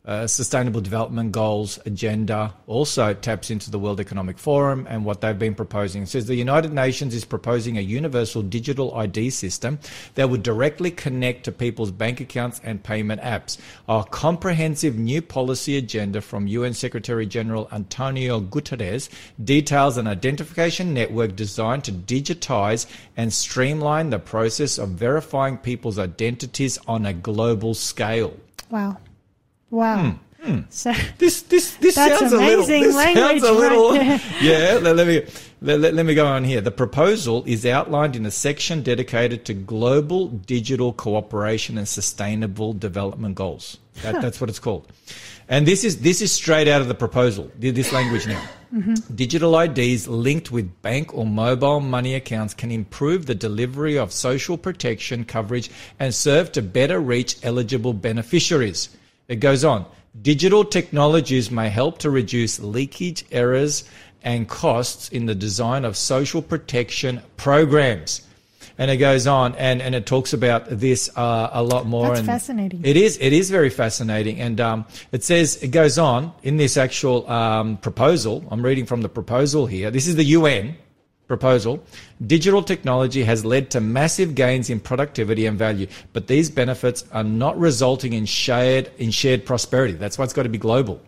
uh, Sustainable Development Goals agenda. Also taps into the World Economic Forum and what they've been proposing. It says the United Nations is proposing a universal digital ID system that would directly connect to people's bank accounts and payment apps. A comprehensive new policy agenda from UN Secretary General Antonio Guterres details an identification network designed to digitize and streamline the process of verifying people's identities on a global scale. Wow. Wow. Hmm, hmm. So This this this sounds a little. amazing This language sounds a little. right (laughs) yeah, let, let me let, let, let me go on here. The proposal is outlined in a section dedicated to global digital cooperation and sustainable development goals. That, That's what it's called. And this is this is straight out of the proposal. This language now. Digital IDs linked with bank or mobile money accounts can improve the delivery of social protection coverage and serve to better reach eligible beneficiaries. It goes on. Digital technologies may help to reduce leakage, errors, and costs in the design of social protection programs. And it goes on, and, and it talks about this uh, a lot more. That's and fascinating. It is. It is very fascinating, and um, it says it goes on in this actual um, proposal. I'm reading from the proposal here. This is the UN proposal. Digital technology has led to massive gains in productivity and value, but these benefits are not resulting in shared in shared prosperity. That's why it's got to be global.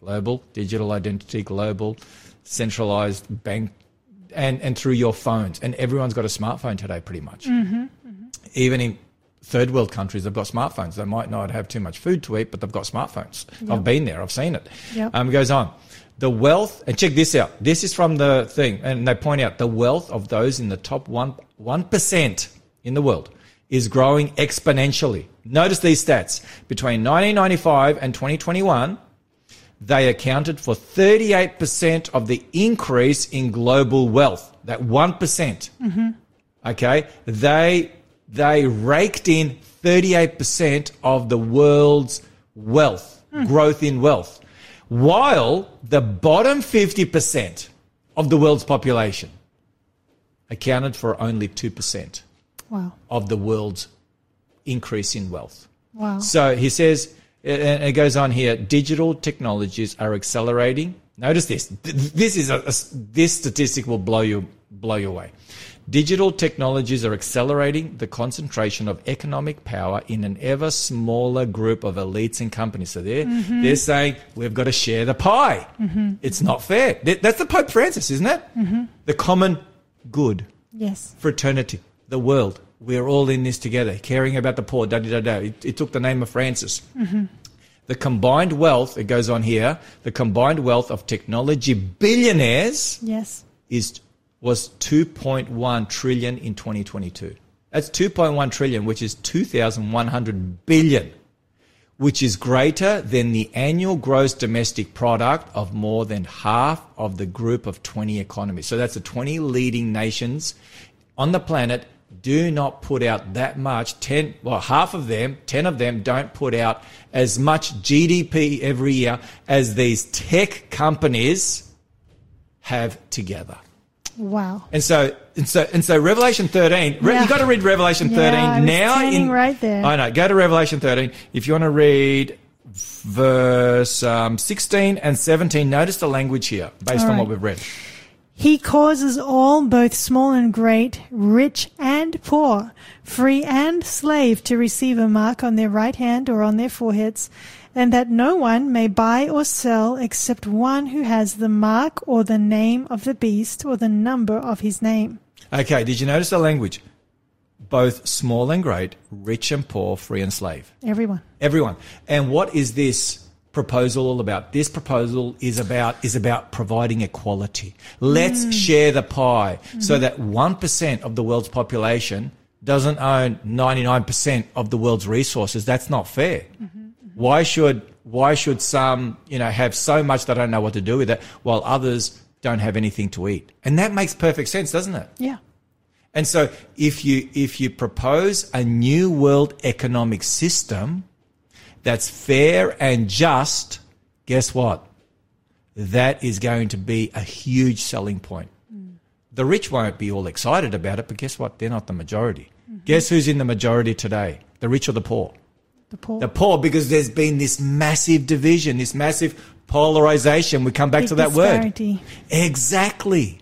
Global digital identity, global centralized bank, and and through your phones. And everyone's got a smartphone today, pretty much. Even in third world countries, they've got smartphones. They might not have too much food to eat, but they've got smartphones. I've been there. I've seen it. Yep. Um, it goes on. The wealth, and check this out. This is from the thing, and they point out the wealth of those in the top one one percent in the world is growing exponentially. Notice these stats between 1995 and 2021 they accounted for 38% of the increase in global wealth. That one mm-hmm. Okay, they they raked in 38% of the world's wealth, hmm. growth in wealth, while the bottom 50% of the world's population accounted for only 2% Wow. of the world's increase in wealth. Wow. So he says And it goes on here. Digital technologies are accelerating. Notice this. This is a, a this statistic will blow you blow you away. Digital technologies are accelerating the concentration of economic power in an ever smaller group of elites and companies. So they're, mm-hmm. they're saying we've got to share the pie. Mm-hmm. It's not fair. That's the Pope Francis, isn't it? Mm-hmm. The common good Yes. fraternity, the world. We're all in this together, caring about the poor. Da da da da. It, it took the name of Francis. The combined wealth, it goes on here, the combined wealth of technology billionaires Yes. is was 2.1 trillion in 2022. That's 2.1 trillion, which is 2,100 billion, which is greater than the annual gross domestic product of more than half of the group of 20 economies. So that's the 20 leading nations on the planet do not put out that much 10 well half of them 10 of them don't put out as much GDP every year as these tech companies have together. Wow. And so, and so, and so, Revelation thirteen. Re- Yeah. You got to read Revelation thirteen I was now. turning right there. I know. Go to Revelation thirteen if you want to read verse um, sixteen and seventeen. Notice the language here, based All on what we've read. He causes all, both small and great, rich and poor, free and slave, to receive a mark on their right hand or on their foreheads, and that no one may buy or sell except one who has the mark or the name of the beast or the number of his name. Okay. Did you notice the language? Both small and great, rich and poor, free and slave. Everyone. Everyone. And what is this proposal all about? This proposal is about is about providing equality. Let's mm. share the pie mm-hmm. so that 1% of the world's population doesn't own 99% of the world's resources. That's not fair. Mm-hmm. Why should why should some, you know, have so much they don't know what to do with it while others don't have anything to eat? And that makes perfect sense, doesn't it? Yeah. And so if you if you propose a new world economic system that's fair and just, guess what? That is going to be a huge selling point. The rich won't be all excited about it, but guess what? They're not the majority. Mm-hmm. Guess who's in the majority today? The rich or the poor? The poor. The poor, because there's been this massive division, this massive polarization. We come back Big to that word. Exactly.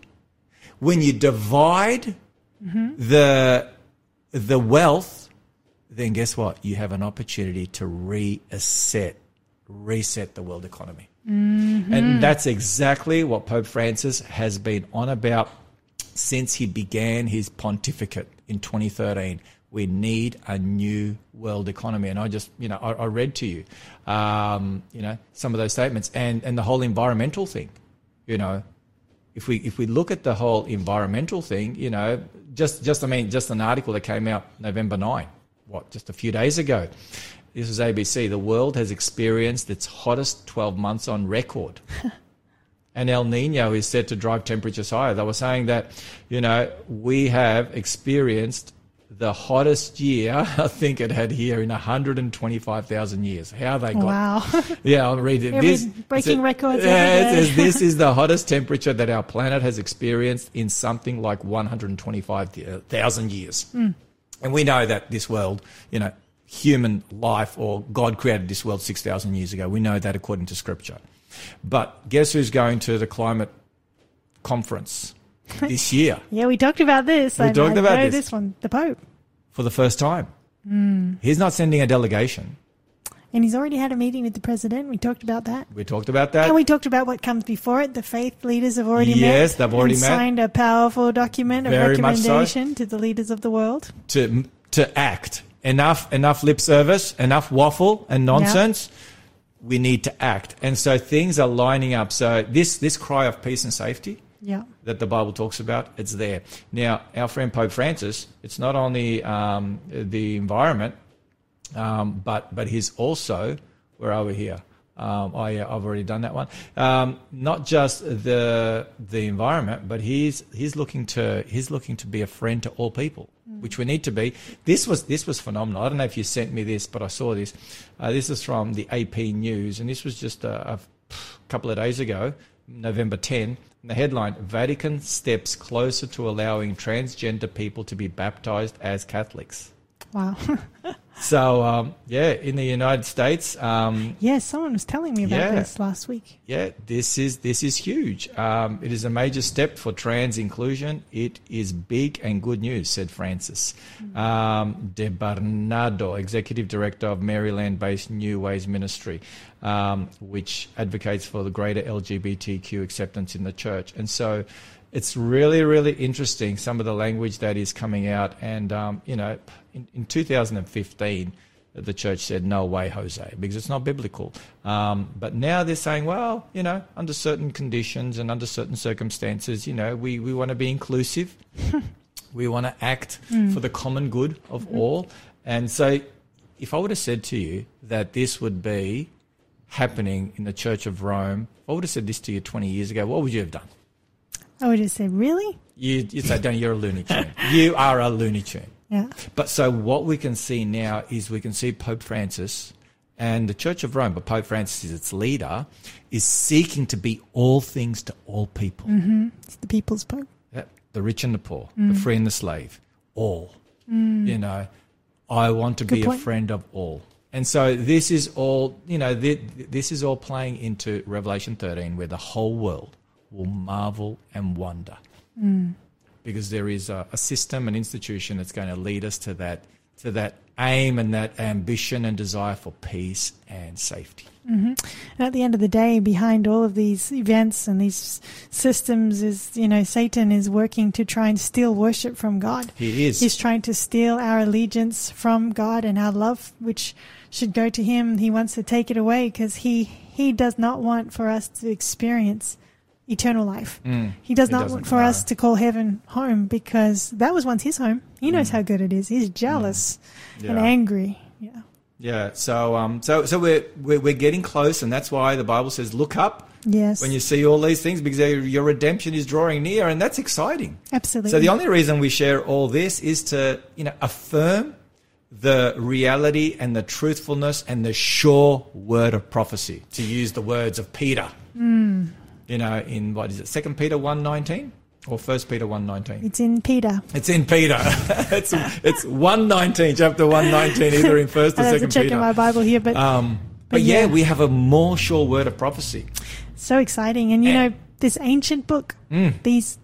When you divide mm-hmm. the the wealth, then guess what? You have an opportunity to reset reset the world economy. Mm-hmm. And that's exactly what Pope Francis has been on about since he began his pontificate in 2013. We need a new world economy. And I just, you know, I, I read to you, um, you know, some of those statements and, and the whole environmental thing, you know, if we if we look at the whole environmental thing, you know, just just I mean, just an article that came out November nine, what just a few days ago. This is ABC. The world has experienced its hottest twelve months on record. (laughs) and El Nino is said to drive temperatures higher. They were saying that, you know, we have experienced the hottest year (laughs) I think it had here in 125,000 years. How they got Wow. (laughs) yeah, I'll read it. This, breaking it- records (laughs) Yeah, it says this is the hottest temperature that our planet has experienced in something like 125,000 years. Hmm. And we know that this world, you know, human life or God created this world 6,000 years ago. We know that according to scripture. But guess who's going to the climate conference (laughs) this year yeah, we talked about this. We I- talked I about know this. this one, the Pope. for the first time? Hmm. He's not sending a delegation. And he's already had a meeting with the president. We talked about that. We talked about that. And we talked about what comes before it. The faith leaders have already met. Yes, they've already met. Signed a powerful document of Very much so. recommendation to the leaders of the world. to to act. Enough enough lip service, enough waffle and nonsense. We need to act. And so things are lining up. So this this cry of peace and safety Yeah. that the Bible talks about, it's there. Now, our friend Pope Francis, it's not only um, the environment, um, but but he's also where are we here? Um, oh yeah, I've already done that one. Um, not just the the environment, but he's he's looking to he's looking to be a friend to all people, which we need to be. This was this was phenomenal. I don't know if you sent me this, but I saw this. Uh, this is from the AP News, and this was just a, a couple of days ago, November 10. And the headline: Vatican steps closer to allowing transgender people to be baptized as Catholics. Wow. (laughs) So um, yeah, in the United States, um, Yes, someone was telling me about Yeah. this last week. yeah, this is this is huge. Um, it is a major step for trans inclusion. It is big and good news," said Francis um, DeBernardo, executive director of Maryland-based New Ways Ministry, um, which advocates for the greater LGBTQ acceptance in the church. And so, it's really really interesting some of the language that is coming out. And um, you know, in, in 2015 the church said, no way, Jose, because it's not biblical. Um, but now they're saying, well, you know, under certain conditions and under certain circumstances, you know, we, we want to be inclusive. (laughs) we want to act for the common good of all. And so if I would have said to you that this would be happening in the Church of Rome, if I would have said this to you 20 years ago, what would you have done? I would have said, really? You, you'd say, Danny, you're a looney tune. you are a looney tune. Yeah. But so what we can see now is we can see Pope Francis and the Church of Rome, but Pope Francis is its leader, is seeking to be all things to all people. Mm-hmm. It's the people's pope. Yeah, The rich and the poor, the mm. free and the slave, all. Mm. You know, I want to be a friend of all. And so this is all, you know, thi- this is all playing into Revelation 13 where the whole world will marvel and wonder mm. Because there is a, a system, an institution that's going to lead us to that to that aim and that ambition and desire for peace and safety. Mm-hmm. And at the end of the day, behind all of these events and these systems is, you know, Satan is working to try and steal worship from God. He is. He's trying to steal our allegiance from God and our love, which should go to Him. He wants to take it away because he, he does not want for us to experience eternal life. he does not want for us to call heaven home because that was once His home. He knows how good it is. He's jealous and Mm. Yeah. angry. Yeah. Yeah. So um so so we're, we're we're getting close, and that's why the Bible says, "Look up Yes. when you see all these things, because your- redemption is drawing near," and that's exciting. Absolutely. So the only reason we share all this is to, you know, affirm the reality and the truthfulness and the sure word of prophecy, to use the words of Peter. Hmm. You know, in what is it, Second Peter one nineteen or First Peter one nineteen? it's in Peter. It's in Peter. (laughs) it's it's one nineteen, chapter one nineteen, either in First or I have to Second Peter. in my Bible here, but um, but but yeah, yeah. we have a more sure word of prophecy. so exciting. And you And- know, this ancient book, Mm. these,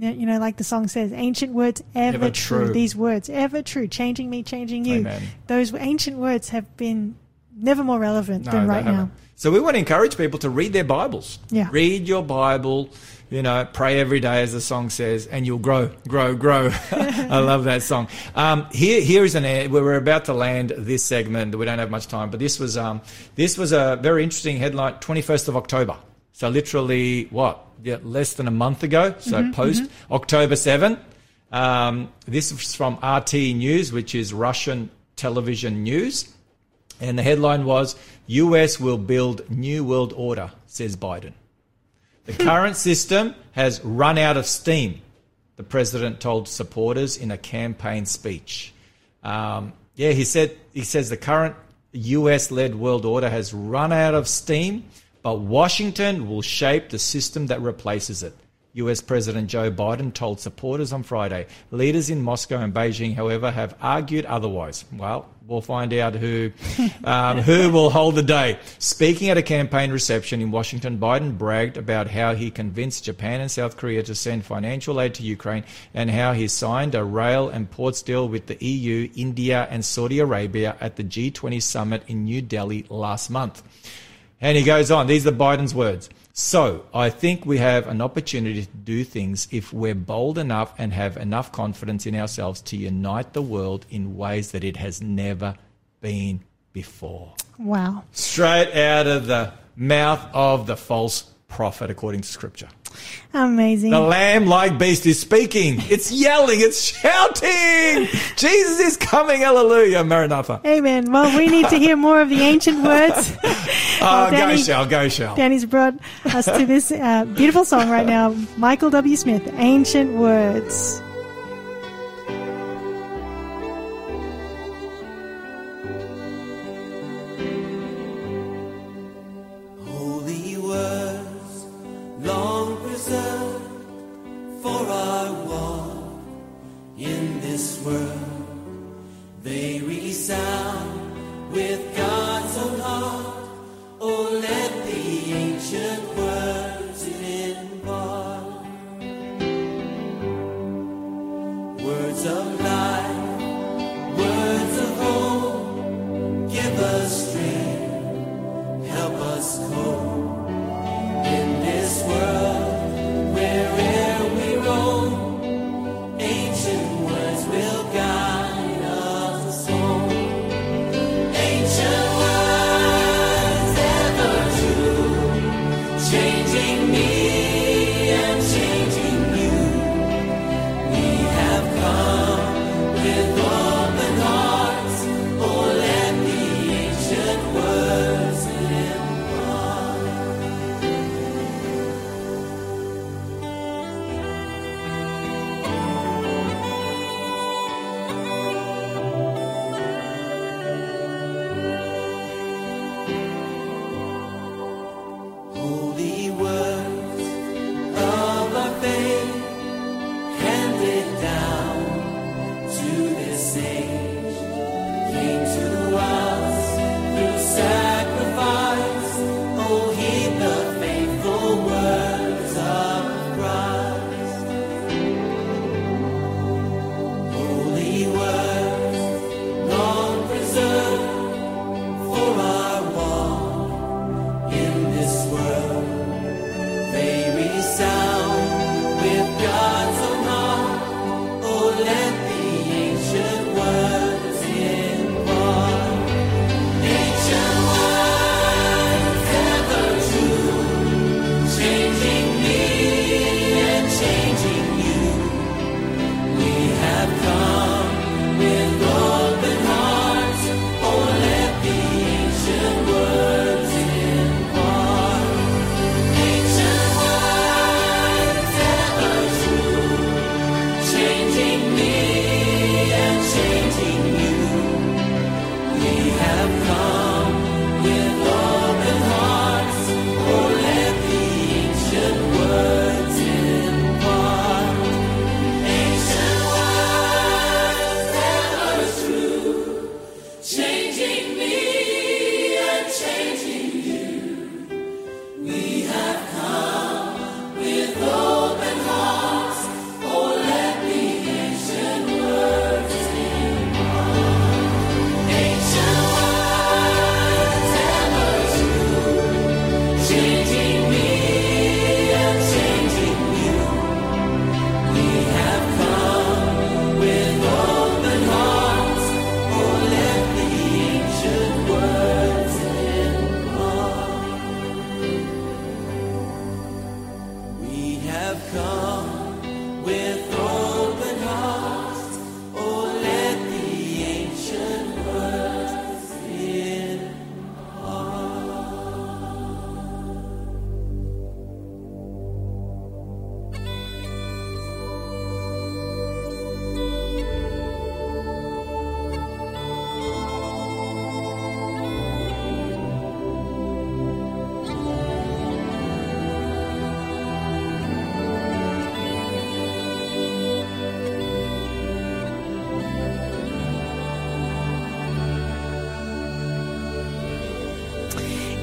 you know, like the song says, ancient words ever, Ever true. true. These words ever true, changing me, changing you. Amen. Those ancient words have been never more relevant No, than right now. So we want to encourage people to read their Bibles. Yeah. Read your Bible. You know, pray every day, as the song says, and you'll grow, grow, grow. (laughs) I love that song. Um, here, here is an where we're about to land this segment. We don't have much time, but this was um, this was a very interesting headline. Twenty first of October. So literally, what? Yeah, less than a month ago. So post October seven. Um, this is from RT News, which is Russian television news. And the headline was US will build new world order, says Biden. The current system has run out of steam, the president told supporters in a campaign speech. Um, yeah, he said he says the current US led world order has run out of steam, but Washington will shape the system that replaces it. US President Joe Biden told supporters on Friday. Leaders in Moscow and Beijing, however, have argued otherwise. Well, we'll find out who um, who will hold the day. Speaking at a campaign reception in Washington, Biden bragged about how he convinced Japan and South Korea to send financial aid to Ukraine and how he signed a rail and ports deal with the EU, India, and Saudi Arabia at the G20 summit in New Delhi last month. And he goes on, these are Biden's words. So, I think we have an opportunity to do things if we're bold enough and have enough confidence in ourselves to unite the world in ways that it has never been before. Wow. Straight out of the mouth of the false prophet, according to scripture. Amazing. The lamb like beast is speaking. It's yelling. It's shouting. (laughs) Jesus is coming. Hallelujah. Maranatha. Amen. Well, we need to hear more of the ancient (laughs) words. Oh, go Danny- shall, go shall. Danny's brought us to this uh, beautiful song right now. Michael W. Smith, Ancient Words.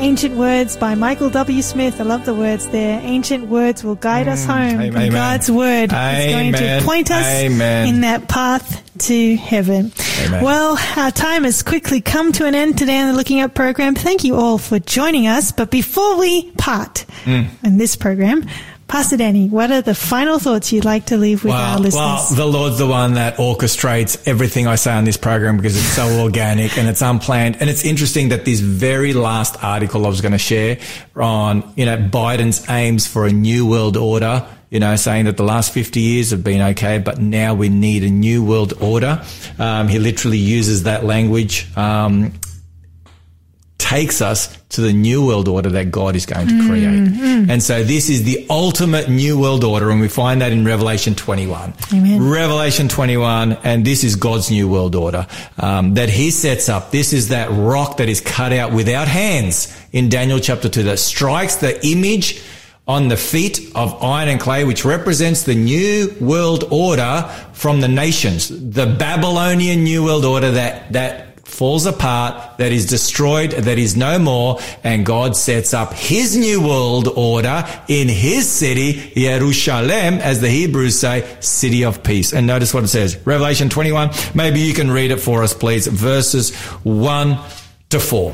Ancient Words by Michael W. Smith. I love the words there. Ancient Words will guide us home. Mm, amen. and God's Word is going to point us Amen. in that path to heaven. Amen. Well, our time has quickly come to an end today on the Looking Up program. Thank you all for joining us. But before we part Mm. in this program, Pastor Danny, what are the final thoughts you'd like to leave with our Well, listeners? well, the Lord's the one that orchestrates everything I say on this program because it's so (laughs) organic and it's unplanned. And it's interesting that this very last article I was going to share on, you know, Biden's aims for a new world order, you know, saying that the last 50 years have been okay, but now we need a new world order. Um, he literally uses that language. Um, takes us to the new world order that God is going to create. And so this is the ultimate new world order. And we find that in Revelation 21. Amen. Revelation 21. And this is God's new world order, um, that he sets up. This is that rock that is cut out without hands in Daniel chapter 2 that strikes the image on the feet of iron and clay, which represents the new world order from the nations, the Babylonian new world order that, that falls apart, that is destroyed, that is no more, and God sets up his new world order in his city, Jerusalem, as the Hebrews say, city of peace. And notice what it says, Revelation 21. Maybe you can read it for us, please, verses 1 to 4.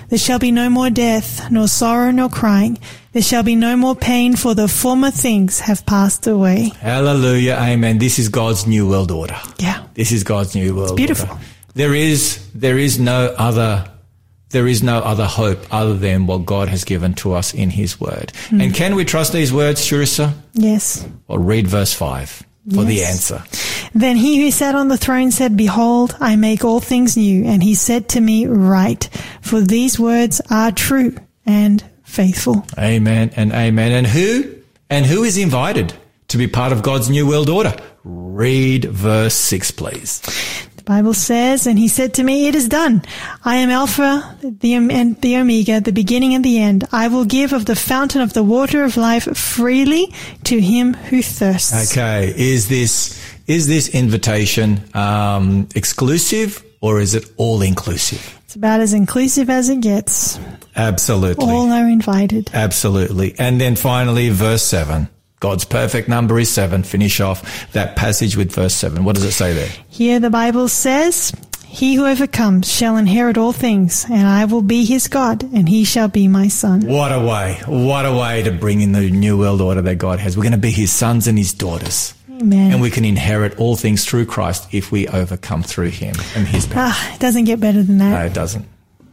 There shall be no more death, nor sorrow, nor crying. There shall be no more pain, for the former things have passed away. Hallelujah. Amen. This is God's new world order. Yeah. This is God's new world it's beautiful. order. There is, there is no other, there is no other hope other than what God has given to us in his word. Hmm. And can we trust these words, Charissa? Yes. Well, read verse five for the answer. Then he who sat on the throne said, Behold, I make all things new. And he said to me, Write, for these words are true and faithful. Amen and amen. And who, and who is invited to be part of God's new world order? Read verse six, please. The Bible says, and he said to me, It is done. I am Alpha the, and the Omega, the beginning and the end. I will give of the fountain of the water of life freely to him who thirsts. Okay. Is this, is this invitation, um, exclusive or is it all inclusive? It's about as inclusive as it gets. Absolutely. All are invited. Absolutely. And then finally, verse seven. God's perfect number is seven. Finish off that passage with verse seven. What does it say there? Here the Bible says, He who overcomes shall inherit all things, and I will be his God, and he shall be my son. What a way. What a way to bring in the new world order that God has. We're going to be his sons and his daughters. Amen. And we can inherit all things through Christ if we overcome through him and his power. Ah, it doesn't get better than that. No, it doesn't.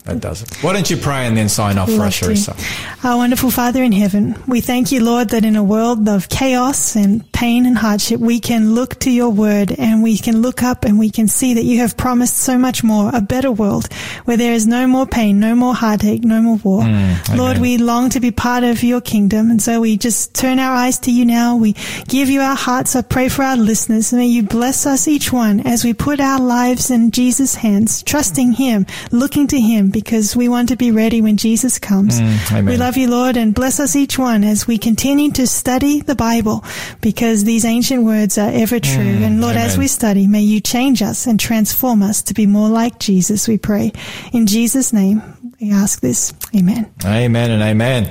It doesn't. Why don't you pray and then sign off for us. Charissa? Our wonderful Father in heaven, we thank you, Lord, that in a world of chaos and pain and hardship, we can look to your word and we can look up and we can see that you have promised so much more, a better world where there is no more pain, no more heartache, no more war. Lord, Mm, amen. we long to be part of your kingdom. And so we just turn our eyes to you now. We give you our hearts. I pray for our listeners. May you bless us each one as we put our lives in Jesus' hands, trusting him, looking to him because we want to be ready when Jesus comes. Mm. We love you, Lord, and bless us each one as we continue to study the Bible because these ancient words are ever true. and Lord, as Mm, we study, may you change us and transform us to be more like Jesus, we pray. In Jesus' name, we ask this. Amen. Amen and amen.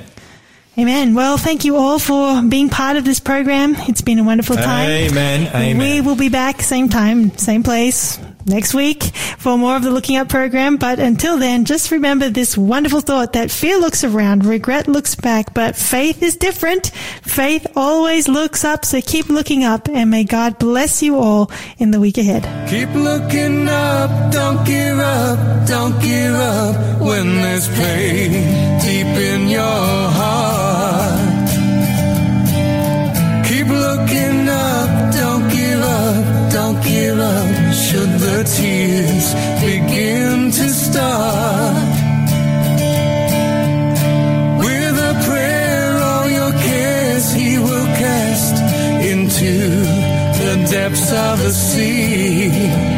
Amen. Well, thank you all for being part of this program. It's been a wonderful time. Amen. Amen. We will be back same time, same place next week for more of the Looking Up program. But until then, just remember this wonderful thought that fear looks around, regret looks back, but faith is different. Faith always looks up. So keep looking up and may God bless you all in the week ahead. Keep looking up, don't give up, don't give up when there's pain deep in your heart. Keep looking up, don't give up, don't give up tears begin to start. With a prayer, all your cares he will cast into the depths of the sea.